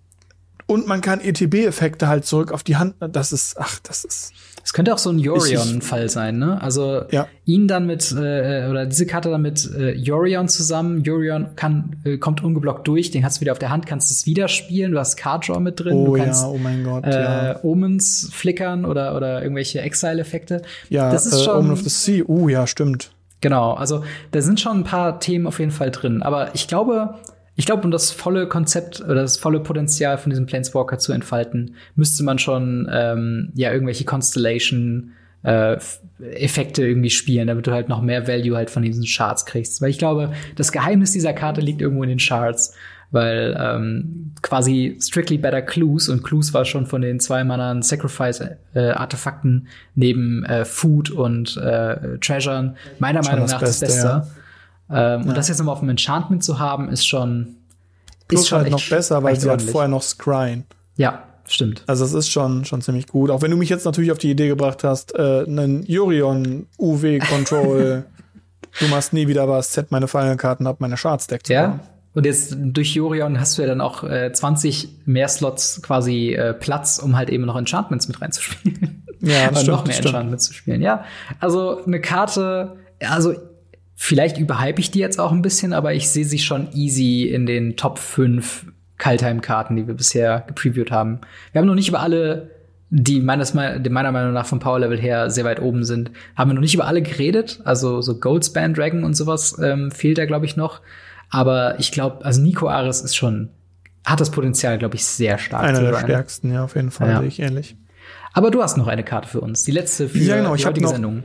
und man kann ETB-Effekte halt zurück auf die Hand. Das ist, ach, das ist. Es könnte auch so ein Yorion-Fall sein, ne? Also ja. ihn dann mit äh, oder diese Karte dann mit äh, Yorion zusammen. Yorion kann äh, kommt ungeblockt durch, den hast du wieder auf der Hand, kannst es wieder spielen. Du hast Card Draw mit drin. Oh du kannst, ja, oh mein Gott. Äh, ja. Omens flickern oder oder irgendwelche Exile-Effekte. Ja, das ist äh, schon. Omen of the Sea. Oh ja, stimmt. Genau, also da sind schon ein paar Themen auf jeden Fall drin. Aber ich glaube, ich glaube, um das volle Konzept oder das volle Potenzial von diesem Planeswalker zu entfalten, müsste man schon ähm, ja irgendwelche Constellation äh, Effekte irgendwie spielen, damit du halt noch mehr Value halt von diesen Charts kriegst. Weil ich glaube, das Geheimnis dieser Karte liegt irgendwo in den Charts, weil ähm, quasi strictly better Clues und Clues war schon von den zwei Mannern Sacrifice äh, Artefakten neben äh, Food und äh, Treasuren meiner schon Meinung nach das Beste. Das Beste. Ja. Ähm, ja. Und das jetzt nochmal auf dem Enchantment zu haben, ist schon. Plus ist schon halt noch besser, weil sie ordentlich. hat vorher noch Scrying. Ja, stimmt. Also es ist schon, schon ziemlich gut. Auch wenn du mich jetzt natürlich auf die Idee gebracht hast, äh, einen Jorion UW Control, du machst nie wieder was, set meine Fallenkarten ab, meine Shards Deck zu Ja. Bauen. Und jetzt durch Jorion hast du ja dann auch äh, 20 mehr Slots quasi äh, Platz, um halt eben noch Enchantments mit reinzuspielen. Ja, das stimmt, noch mehr Enchantments zu spielen. Ja, also eine Karte, also Vielleicht überhype ich die jetzt auch ein bisschen, aber ich sehe sie schon easy in den Top 5 Kaltheim-Karten, die wir bisher gepreviewt haben. Wir haben noch nicht über alle, die meines, meiner Meinung nach vom Power-Level her sehr weit oben sind, haben wir noch nicht über alle geredet. Also so Goldspan Dragon und sowas ähm, fehlt da, glaube ich, noch. Aber ich glaube, also Nico Ares ist schon hat das Potenzial, glaube ich, sehr stark Einer der stärksten, ja, auf jeden Fall, Ja. sehe ich ähnlich. Aber du hast noch eine Karte für uns. Die letzte für Ja, genau, die heutige noch- Sendung.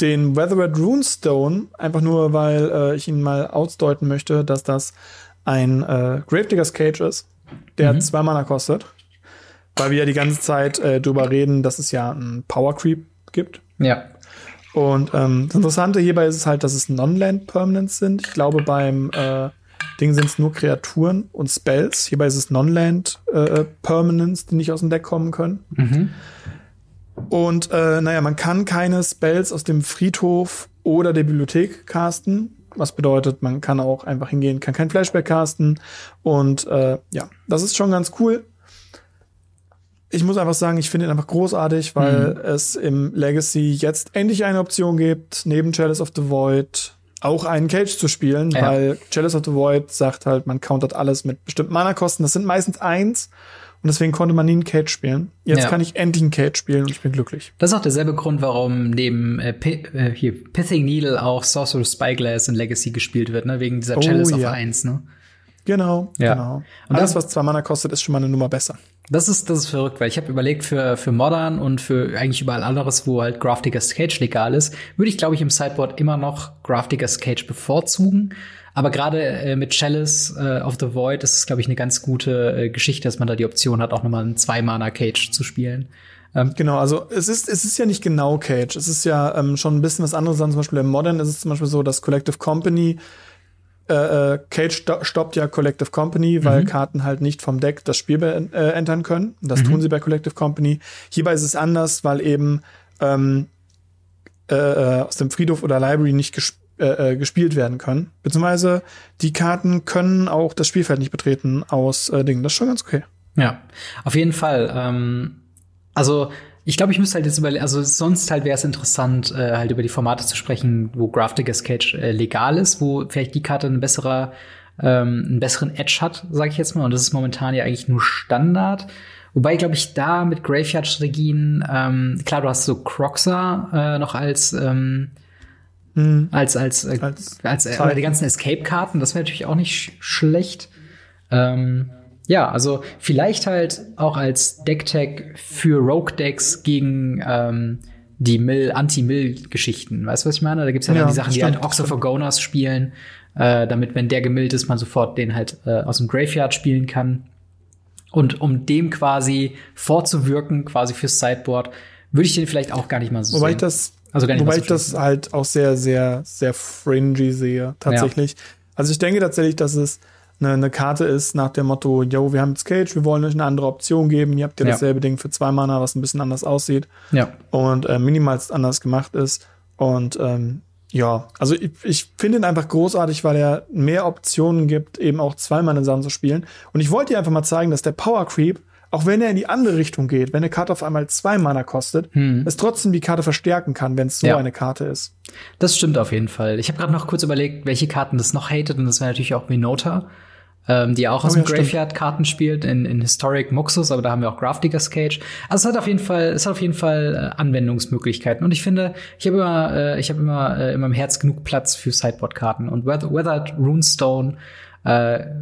Den Weathered Runestone, einfach nur, weil äh, ich ihn mal ausdeuten möchte, dass das ein äh, Gravediggers Cage ist, der Mhm. zwei Mana kostet. Weil wir ja die ganze Zeit äh, drüber reden, dass es ja einen Power Creep gibt. Ja. Und ähm, das Interessante hierbei ist es halt, dass es Non-Land Permanents sind. Ich glaube, beim äh, Ding sind es nur Kreaturen und Spells. Hierbei ist es Non-Land äh, Permanents, die nicht aus dem Deck kommen können. Mhm. Und äh, naja, man kann keine Spells aus dem Friedhof oder der Bibliothek casten. Was bedeutet, man kann auch einfach hingehen, kann kein Flashback casten. Und äh, ja, das ist schon ganz cool. Ich muss einfach sagen, ich finde ihn einfach großartig, weil es im Legacy jetzt endlich eine Option gibt, neben Chalice of the Void auch einen Cage zu spielen, Ja. weil Chalice of the Void sagt halt, man countert alles mit bestimmten Mana-Kosten. Das sind meistens eins. Und deswegen konnte man nie einen Cage spielen. Jetzt Ja. kann ich endlich einen Cage spielen und ich bin glücklich. Das ist auch derselbe Grund, warum neben äh, äh, hier Pithing Needle auch Sorcerer's Spyglass in Legacy gespielt wird, ne? Wegen dieser Oh, Chalice of ja. 1, ne? Genau, Ja. genau. Und Alles, das- was zwei Mana kostet, ist schon mal eine Nummer besser. Das ist, das ist verrückt, weil ich habe überlegt, für, für Modern und für eigentlich überall anderes, wo halt Grafdigger's Cage legal ist, würde ich, glaube ich, im Sideboard immer noch Grafdigger's Cage bevorzugen. Aber gerade äh, mit Chalice äh, of the Void ist es, glaube ich, eine ganz gute äh, Geschichte, dass man da die Option hat, auch nochmal einen Zwei-Mana-Cage zu spielen. Genau, also es ist, es ist ja nicht genau Cage. Es ist ja ähm, schon ein bisschen was anderes. Dann zum Beispiel im Modern ist es zum Beispiel so, dass Collective Company äh, äh, Cage sto stoppt ja Collective Company, weil Karten halt nicht vom Deck das Spiel äh, entern können. Das tun sie bei Collective Company. Hierbei ist es anders, weil eben ähm, äh, äh, aus dem Friedhof oder Library nicht ges äh, gespielt werden können. Beziehungsweise die Karten können auch das Spielfeld nicht betreten aus Dingen. Das ist schon ganz okay. Ja, auf jeden Fall. Ähm, also ich glaube, ich müsste halt jetzt überlegen, also sonst halt wäre es interessant, äh, halt über die Formate zu sprechen, wo Grafdigger's Cage äh, legal ist, wo vielleicht die Karte ein besserer, ähm, einen besseren Edge hat, sage ich jetzt mal. Und das ist momentan ja eigentlich nur Standard. Wobei, glaube ich, da mit Graveyard-Strategien, ähm, klar, du hast so Croxa äh, noch als ähm, als als äh, Als als, äh, oder die ganzen Escape-Karten, das wäre natürlich auch nicht sch schlecht. Ähm, ja, also vielleicht halt auch als Deck-Tag für Rogue-Decks gegen ähm, die Mill, Anti-Mill-Geschichten. Weißt du, was ich meine? Da gibt's ja, Ja, dann die Sachen, die stimmt, halt Ox of Agonas spielen, äh, damit, wenn der gemillt ist, man sofort den halt äh, aus dem Graveyard spielen kann. Und um dem quasi vorzuwirken, quasi fürs Sideboard, würde ich den vielleicht auch gar nicht mal so Wobei sehen. ich das, Also gar nicht wobei so ich das halt auch sehr, sehr, sehr fringy sehe, tatsächlich. Also ich denke tatsächlich, dass es eine, eine Karte ist nach dem Motto, yo, wir haben jetzt Cage, wir wollen euch eine andere Option geben, ihr habt ja Ja. dasselbe Ding für zwei Mana, was ein bisschen anders aussieht ja. und äh, minimalst anders gemacht ist. Und ähm, ja, also ich, ich finde ihn einfach großartig, weil er mehr Optionen gibt, eben auch zweimal in Sachen zu spielen. Und ich wollte dir einfach mal zeigen, dass der Power Creep, auch wenn er in die andere Richtung geht, wenn eine Karte auf einmal zwei Mana kostet, es trotzdem die Karte verstärken kann, wenn es so Hm. Ja. eine Karte ist. Das stimmt auf jeden Fall. Ich habe gerade noch kurz überlegt, welche Karten das noch hatet, und das wäre natürlich auch Minota, ähm, die auch aus Oh, dem ja. Graveyard Karten spielt, in, in Historic Muxus, aber da haben wir auch Grafdigger's Cage. Also es hat auf jeden Fall, es hat auf jeden Fall äh, Anwendungsmöglichkeiten. Und ich finde, ich habe immer, äh, ich habe immer äh, in meinem Herz genug Platz für Sideboard-Karten. Und Weath- Weathered Runestone äh,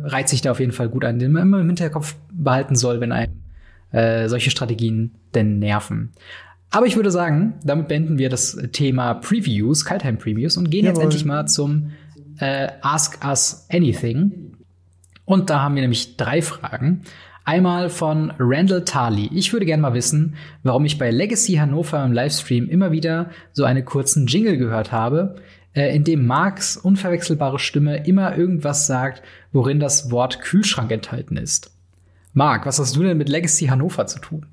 reiht sich da auf jeden Fall gut ein, den man immer im Hinterkopf behalten soll, wenn ein äh, solche Strategien denn nerven. Aber ich würde sagen, damit beenden wir das Thema Previews, Kaltheim Previews und gehen jetzt Jawohl. endlich mal zum äh, Ask Us Anything. Und da haben wir nämlich drei Fragen. Einmal von Randall Tarley. Ich würde gerne mal wissen, warum ich bei Legacy Hannover im Livestream immer wieder so einen kurzen Jingle gehört habe, äh, in dem Marks unverwechselbare Stimme immer irgendwas sagt, worin das Wort Kühlschrank enthalten ist. Mark, was hast du denn mit Legacy Hannover zu tun?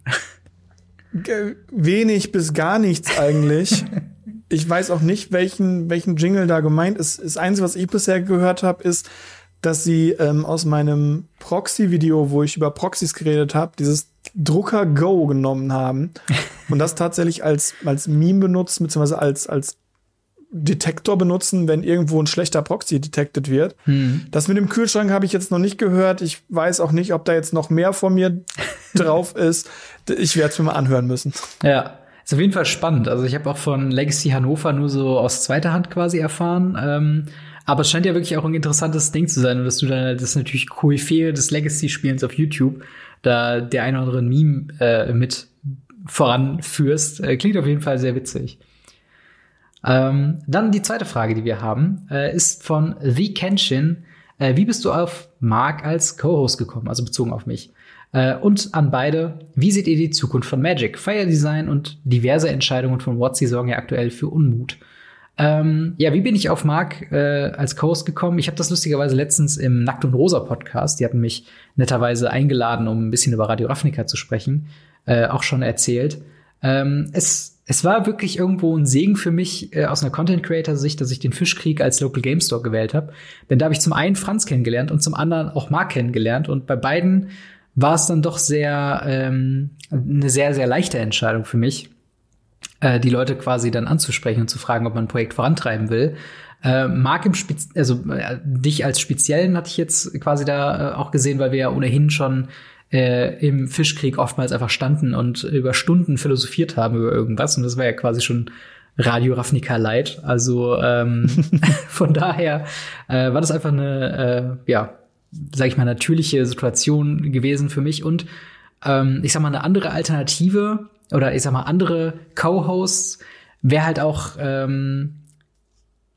Wenig bis gar nichts eigentlich. ich weiß auch nicht, welchen, welchen Jingle da gemeint ist. Das Einzige, was ich bisher gehört habe, ist, dass sie ähm, aus meinem Proxy-Video, wo ich über Proxys geredet habe, dieses Drucker Go genommen haben und das tatsächlich als, als Meme benutzen, beziehungsweise als, als Detektor benutzen, wenn irgendwo ein schlechter Proxy detected wird. Das mit dem Kühlschrank habe ich jetzt noch nicht gehört. Ich weiß auch nicht, ob da jetzt noch mehr von mir drauf ist. Ich werde es mir mal anhören müssen. Ja. Ist auf jeden Fall spannend. Also ich habe auch von Legacy Hannover nur so aus zweiter Hand quasi erfahren. Ähm, aber es scheint ja wirklich auch ein interessantes Ding zu sein, dass du dann das ist natürlich Koryphäe des Legacy-Spielens auf YouTube, da der ein oder andere Meme äh, mit voranführst. Äh, klingt auf jeden Fall sehr witzig. Ähm, dann die zweite Frage, die wir haben, äh, ist von The Kenshin. Äh, wie bist du auf Mark als Co-Host gekommen, also bezogen auf mich? Äh, und an beide, wie seht ihr die Zukunft von Magic? Fire Design und diverse Entscheidungen von WotC sorgen ja aktuell für Unmut. Ähm, ja, wie bin ich auf Mark äh, als Co-Host gekommen? Ich habe das lustigerweise letztens im Nackt und Rosa Podcast, die hatten mich netterweise eingeladen, um ein bisschen über Radio Ravnica zu sprechen, äh, auch schon erzählt. Ähm, es, es war wirklich irgendwo ein Segen für mich äh, aus einer Content Creator Sicht, dass ich den Fischkrieg als Local Game Store gewählt habe. Denn da habe ich zum einen Franz kennengelernt und zum anderen auch Mark kennengelernt. Und bei beiden war es dann doch sehr ähm, eine sehr, sehr leichte Entscheidung für mich, äh, die Leute quasi dann anzusprechen und zu fragen, ob man ein Projekt vorantreiben will. Äh, Marc im Spez also äh, dich als Speziellen hatte ich jetzt quasi da äh, auch gesehen, weil wir ja ohnehin schon äh, im Fischkrieg oftmals einfach standen und über Stunden philosophiert haben über irgendwas. Und das war ja quasi schon Radio Ravnica Light. Also ähm, von daher äh, war das einfach eine, äh, ja, sag ich mal, natürliche Situation gewesen für mich. Und ähm, ich sag mal, eine andere Alternative oder ich sag mal, andere Co-Hosts wäre halt auch ähm,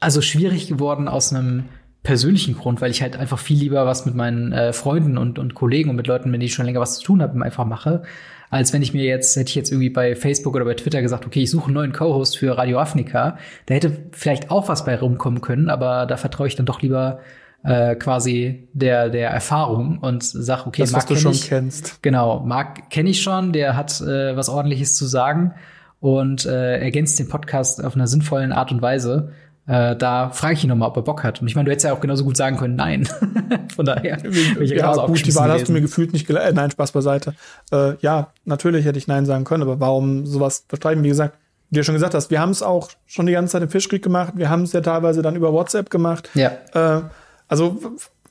also schwierig geworden aus einem persönlichen Grund, weil ich halt einfach viel lieber was mit meinen äh, Freunden und, und Kollegen und mit Leuten, mit denen ich schon länger was zu tun habe, einfach mache, als wenn ich mir jetzt, hätte ich jetzt irgendwie bei Facebook oder bei Twitter gesagt, okay, ich suche einen neuen Co-Host für Radio Afrika. Da hätte vielleicht auch was bei rumkommen können, aber da vertraue ich dann doch lieber äh, quasi der der Erfahrung und sag, okay, das, Marc was du schon ich, kennst. Genau, Marc kenne ich schon, der hat äh, was ordentliches zu sagen und äh, ergänzt den Podcast auf einer sinnvollen Art und Weise. Äh, da frage ich ihn nochmal, ob er Bock hat. Und ich meine, du hättest ja auch genauso gut sagen können, nein. Von daher. bin ich ja, gut, die Wahl hast du mir gefühlt nicht geleitet. Nein, Spaß beiseite. Äh, ja, natürlich hätte ich Nein sagen können, aber warum sowas bestreiten? Wie gesagt, wie du schon gesagt hast, wir haben es auch schon die ganze Zeit im Fischkrieg gemacht. Wir haben es ja teilweise dann über WhatsApp gemacht. Ja. Äh, also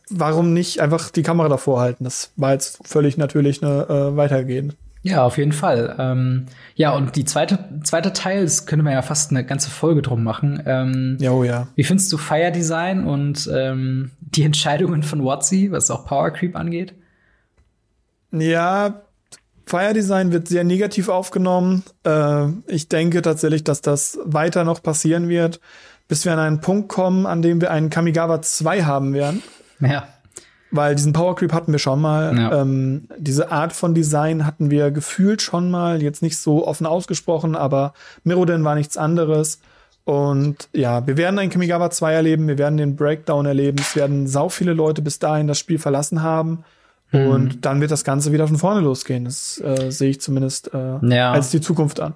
warum nicht einfach die Kamera davor halten? Das war jetzt völlig natürlich eine äh, weitergehen. Ja, auf jeden Fall. Ähm, ja, und die zweite, zweite Teil, das könnte man ja fast eine ganze Folge drum machen. Ähm, Ja, oh ja. Wie findest du Fire Design und ähm, die Entscheidungen von Watsi, was auch Power Creep angeht? Ja, Fire Design wird sehr negativ aufgenommen. Äh, ich denke tatsächlich, dass das weiter noch passieren wird, bis wir an einen Punkt kommen, an dem wir einen Kamigawa 2 haben werden. Ja. Weil diesen Power Creep hatten wir schon mal. Ja. Ähm, diese Art von Design hatten wir gefühlt schon mal, jetzt nicht so offen ausgesprochen, aber Mirrodin war nichts anderes. Und ja, wir werden einen Kamigawa 2 erleben, wir werden den Breakdown erleben, es werden sau viele Leute bis dahin das Spiel verlassen haben. Mhm. Und dann wird das Ganze wieder von vorne losgehen. Das äh, sehe ich zumindest äh, Ja. als die Zukunft an.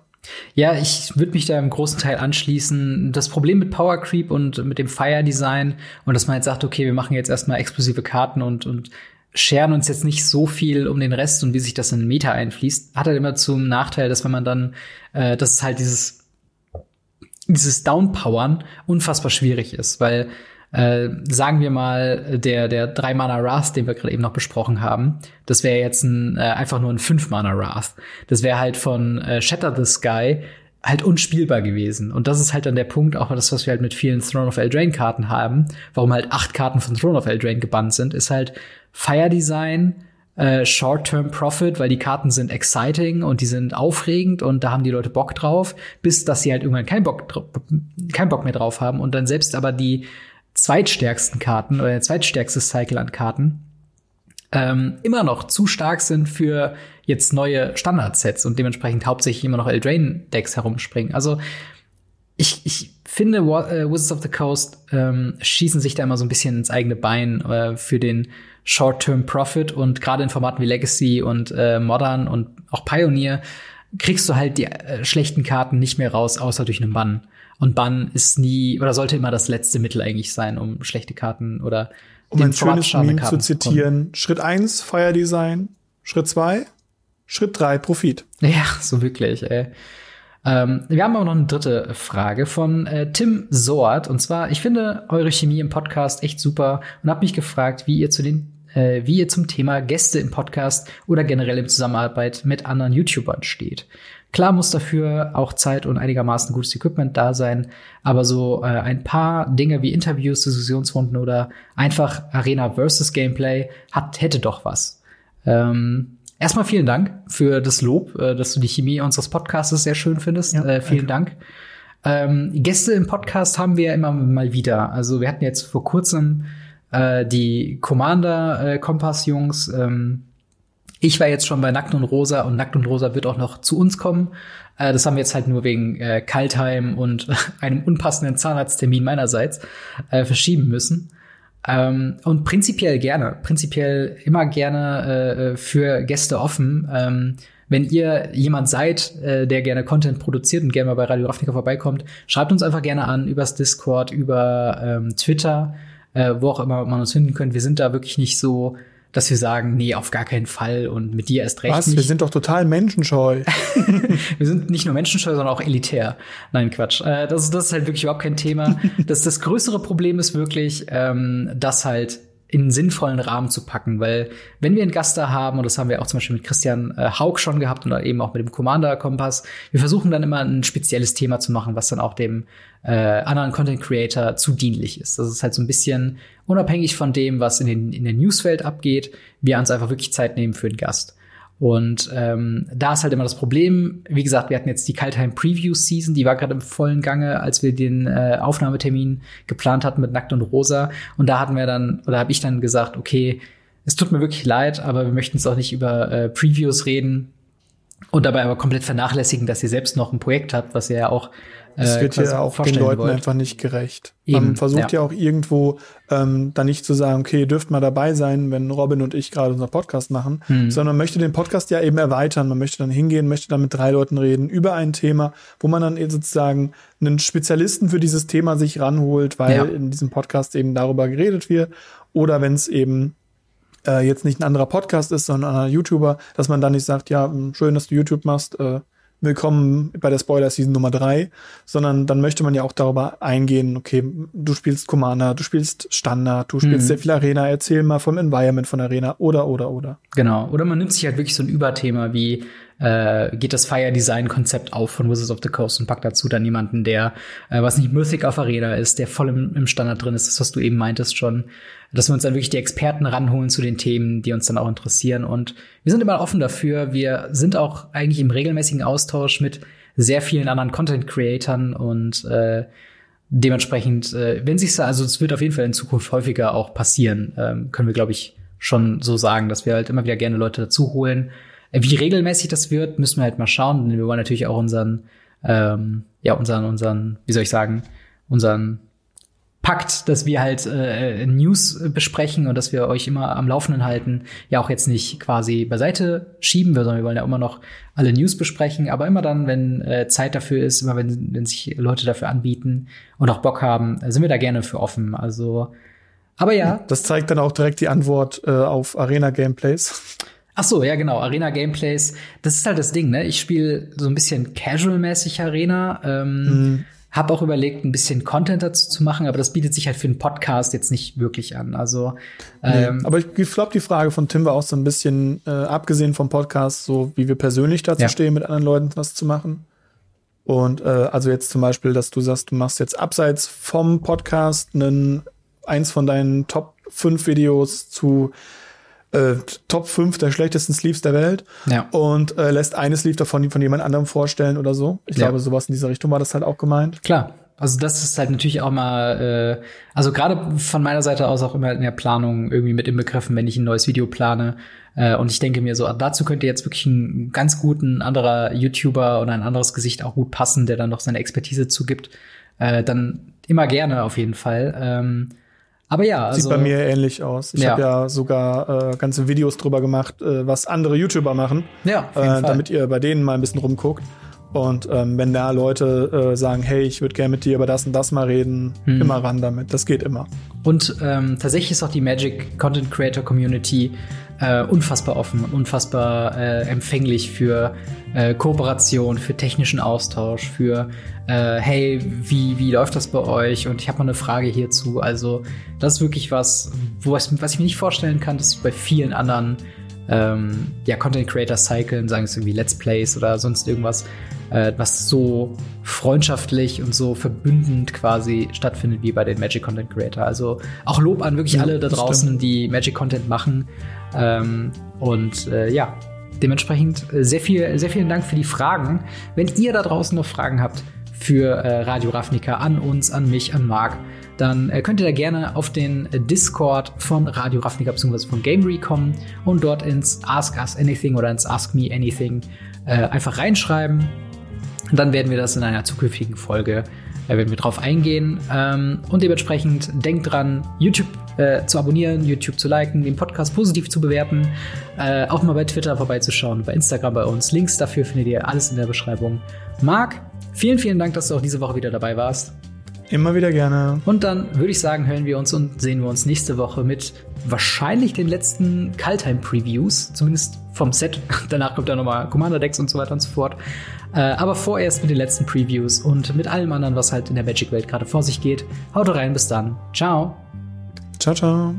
Ja, ich würde mich da im großen Teil anschließen. Das Problem mit Power Creep und mit dem Fire Design und dass man jetzt sagt, okay, wir machen jetzt erstmal exklusive Karten und, und scheren uns jetzt nicht so viel um den Rest und wie sich das in Meta einfließt, hat halt immer zum Nachteil, dass wenn man dann, äh, dass es halt dieses dieses Downpowern unfassbar schwierig ist, weil äh, sagen wir mal, der, der 3-Mana Wrath, den wir gerade eben noch besprochen haben, das wäre jetzt ein, äh, einfach nur ein 5-Mana Wrath. Das wäre halt von äh, Shatter the Sky halt unspielbar gewesen. Und das ist halt dann der Punkt, auch das, was wir halt mit vielen Throne of Eldraine Karten haben, warum halt acht Karten von Throne of Eldraine gebannt sind, ist halt Fire Design, äh, Short-Term Profit, weil die Karten sind exciting und die sind aufregend und da haben die Leute Bock drauf, bis dass sie halt irgendwann keinen Bock, keinen Bock mehr drauf haben und dann selbst aber die zweitstärksten Karten oder der zweitstärkste Cycle an Karten ähm, immer noch zu stark sind für jetzt neue Standardsets und dementsprechend hauptsächlich immer noch Eldraine-Decks herumspringen. Also ich, ich finde, äh, Wizards of the Coast ähm, schießen sich da immer so ein bisschen ins eigene Bein äh, für den Short-Term Profit und gerade in Formaten wie Legacy und äh, Modern und auch Pioneer kriegst du halt die äh, schlechten Karten nicht mehr raus, außer durch einen Bann. Und Bann ist nie oder sollte immer das letzte Mittel eigentlich sein, um schlechte Karten oder Um den ein schönes Meme zu Karten bekommen. zitieren. Schritt eins Fire Design. Schritt zwei Schritt drei Profit. Ja, so wirklich, ey. Ähm, wir haben aber noch eine dritte Frage von äh, Tim Soart. Und zwar, ich finde eure Chemie im Podcast echt super und habe mich gefragt, wie ihr zu den äh, wie ihr zum Thema Gäste im Podcast oder generell in Zusammenarbeit mit anderen YouTubern steht. Klar muss dafür auch Zeit und einigermaßen gutes Equipment da sein, aber so äh, ein paar Dinge wie Interviews, Diskussionsrunden oder einfach Arena versus Gameplay hat, hätte doch was. Ähm, erstmal vielen Dank für das Lob, äh, dass du die Chemie unseres Podcasts sehr schön findest. Ja, äh, vielen danke. Dank. Ähm, Gäste im Podcast haben wir immer mal wieder. Also wir hatten jetzt vor kurzem äh, die Commander-Kompass-Jungs. Äh, ähm, ich war jetzt schon bei Nackt und Rosa und Nackt und Rosa wird auch noch zu uns kommen. Äh, das haben wir jetzt halt nur wegen äh, Kaltheim und einem unpassenden Zahnarzttermin meinerseits äh, verschieben müssen. Ähm, und prinzipiell gerne, prinzipiell immer gerne äh, für Gäste offen. Ähm, wenn ihr jemand seid, äh, der gerne Content produziert und gerne mal bei Radio Ravnica vorbeikommt, schreibt uns einfach gerne an übers Discord, über ähm, Twitter, äh, wo auch immer man uns finden könnt. Wir sind da wirklich nicht so dass wir sagen, nee, auf gar keinen Fall und mit dir erst recht Was? nicht. Wir sind doch total menschenscheu. wir sind nicht nur menschenscheu, sondern auch elitär. Nein, Quatsch. Äh, das, das ist halt wirklich überhaupt kein Thema. das, das größere Problem ist wirklich, ähm, dass halt in einen sinnvollen Rahmen zu packen, weil wenn wir einen Gast da haben, und das haben wir auch zum Beispiel mit Christian äh, Haug schon gehabt und eben auch mit dem Commander Kompass, wir versuchen dann immer ein spezielles Thema zu machen, was dann auch dem äh, anderen Content Creator zu dienlich ist. Das ist halt so ein bisschen unabhängig von dem, was in, den, in der Newswelt abgeht, wir uns einfach wirklich Zeit nehmen für den Gast. Und ähm, da ist halt immer das Problem, wie gesagt, wir hatten jetzt die Kaltheim Preview Season, die war gerade im vollen Gange, als wir den äh, Aufnahmetermin geplant hatten mit Nackt und Rosa. Und da hatten wir dann, oder habe ich dann gesagt, okay, es tut mir wirklich leid, aber wir möchten jetzt auch nicht über äh, Previews reden und dabei aber komplett vernachlässigen, dass ihr selbst noch ein Projekt habt, was ihr ja auch es äh, wird ja auch den Leuten wollt. einfach nicht gerecht. Eben, Man versucht ja. ja, auch irgendwo ähm, da nicht zu sagen, okay, ihr dürft mal dabei sein, wenn Robin und ich gerade unseren Podcast machen, hm. sondern man möchte den Podcast ja eben erweitern. Man möchte dann hingehen, möchte dann mit drei Leuten reden über ein Thema, wo man dann sozusagen einen Spezialisten für dieses Thema sich ranholt, weil ja. in diesem Podcast eben darüber geredet wird. Oder wenn es eben äh, jetzt nicht ein anderer Podcast ist, sondern ein anderer YouTuber, dass man dann nicht sagt, ja, schön, dass du YouTube machst, äh, willkommen bei der Spoiler-Season Nummer drei, sondern dann möchte man ja auch darüber eingehen, okay, du spielst Commander, du spielst Standard, du spielst mhm. sehr viel Arena, erzähl mal vom Environment von Arena oder, oder, oder. Genau. Oder man nimmt sich halt wirklich so ein Überthema wie, äh, geht das Fire Design Konzept auf von Wizards of the Coast und packt dazu dann jemanden, der, äh, was nicht Mythic auf Arena ist, der voll im, im Standard drin ist, das, was du eben meintest schon, dass wir uns dann wirklich die Experten ranholen zu den Themen, die uns dann auch interessieren. Und wir sind immer offen dafür. Wir sind auch eigentlich im regelmäßigen Austausch mit sehr vielen anderen Content Creatern und äh, dementsprechend, äh, wenn sich's also es wird auf jeden Fall in Zukunft häufiger auch passieren, ähm, können wir glaube ich schon so sagen, dass wir halt immer wieder gerne Leute dazu holen, wie regelmäßig das wird, müssen wir halt mal schauen. Denn wir wollen natürlich auch unseren, ähm, ja, unseren, unseren, wie soll ich sagen, unseren Pakt, dass wir halt äh, News besprechen und dass wir euch immer am Laufenden halten, ja auch jetzt nicht quasi beiseite schieben, sondern wir wollen ja immer noch alle News besprechen, aber immer dann, wenn äh, Zeit dafür ist, immer wenn, wenn sich Leute dafür anbieten und auch Bock haben, sind wir da gerne für offen. Also, aber ja. Das zeigt dann auch direkt die Antwort äh, auf Arena Gameplays. Ach so, ja genau, Arena Gameplays. Das ist halt das Ding, ne? Ich spiele so ein bisschen casual-mäßig Arena. Ähm, mhm. Hab auch überlegt, ein bisschen Content dazu zu machen, aber das bietet sich halt für einen Podcast jetzt nicht wirklich an. Also, ähm, nee, aber ich glaube, die Frage von Tim war auch so ein bisschen, äh, abgesehen vom Podcast, so wie wir persönlich dazu ja. stehen, mit anderen Leuten was zu machen. Und äh, also jetzt zum Beispiel, dass du sagst, du machst jetzt abseits vom Podcast einen, eins von deinen Top 5 Videos zu äh, Top 5 der schlechtesten Sleeves der Welt ja. und äh, lässt eine Sleeve davon von jemand anderem vorstellen oder so. Ich ja. glaube, sowas in dieser Richtung war das halt auch gemeint. Klar. Also das ist halt natürlich auch mal, äh, also gerade von meiner Seite aus auch immer in der Planung irgendwie mit inbegriffen, wenn ich ein neues Video plane. Äh, und ich denke mir so, dazu könnte jetzt wirklich ein ganz guten anderer YouTuber oder ein anderes Gesicht auch gut passen, der dann noch seine Expertise zugibt. Äh, dann immer gerne auf jeden Fall. Ähm, aber ja, also, sieht bei mir ähnlich aus. Ich ja. habe ja sogar äh, ganze Videos drüber gemacht, äh, was andere YouTuber machen, ja, äh, damit ihr bei denen mal ein bisschen rumguckt. Und ähm, wenn da Leute äh, sagen, hey, ich würde gerne mit dir über das und das mal reden, hm. immer ran damit. Das geht immer. Und ähm, tatsächlich ist auch die Magic Content Creator Community äh, unfassbar offen und unfassbar äh, empfänglich für äh, Kooperation, für technischen Austausch, für äh, hey, wie, wie läuft das bei euch? Und ich habe mal eine Frage hierzu. Also, das ist wirklich was, wo was, was ich mir nicht vorstellen kann, dass bei vielen anderen ähm, ja, Content Creator cyclen, sagen es irgendwie Let's Plays oder sonst irgendwas, äh, was so freundschaftlich und so verbündend quasi stattfindet wie bei den Magic Content Creator. Also auch Lob an wirklich ja, alle da draußen, stimmt. die Magic Content machen. Ähm, und äh, ja, dementsprechend äh, sehr viel, sehr vielen Dank für die Fragen. Wenn ihr da draußen noch Fragen habt für äh, Radio Ravnica an uns, an mich, an Marc, dann äh, könnt ihr da gerne auf den Discord von Radio Ravnica bzw. von Gamery kommen und dort ins Ask Us Anything oder ins Ask Me Anything äh, einfach reinschreiben. Und dann werden wir das in einer zukünftigen Folge äh, werden wir drauf eingehen. Ähm, und dementsprechend denkt dran, YouTube äh, zu abonnieren, YouTube zu liken, den Podcast positiv zu bewerten, äh, auch mal bei Twitter vorbeizuschauen, bei Instagram bei uns. Links dafür findet ihr alles in der Beschreibung. Marc, vielen, vielen Dank, dass du auch diese Woche wieder dabei warst. Immer wieder gerne. Und dann würde ich sagen, hören wir uns und sehen wir uns nächste Woche mit wahrscheinlich den letzten Kaltheim-Previews, zumindest vom Set. Danach kommt dann nochmal Commander-Decks und so weiter und so fort. Äh, aber vorerst mit den letzten Previews und mit allem anderen, was halt in der Magic-Welt gerade vor sich geht. Haut rein, bis dann. Ciao. Ciao, ciao.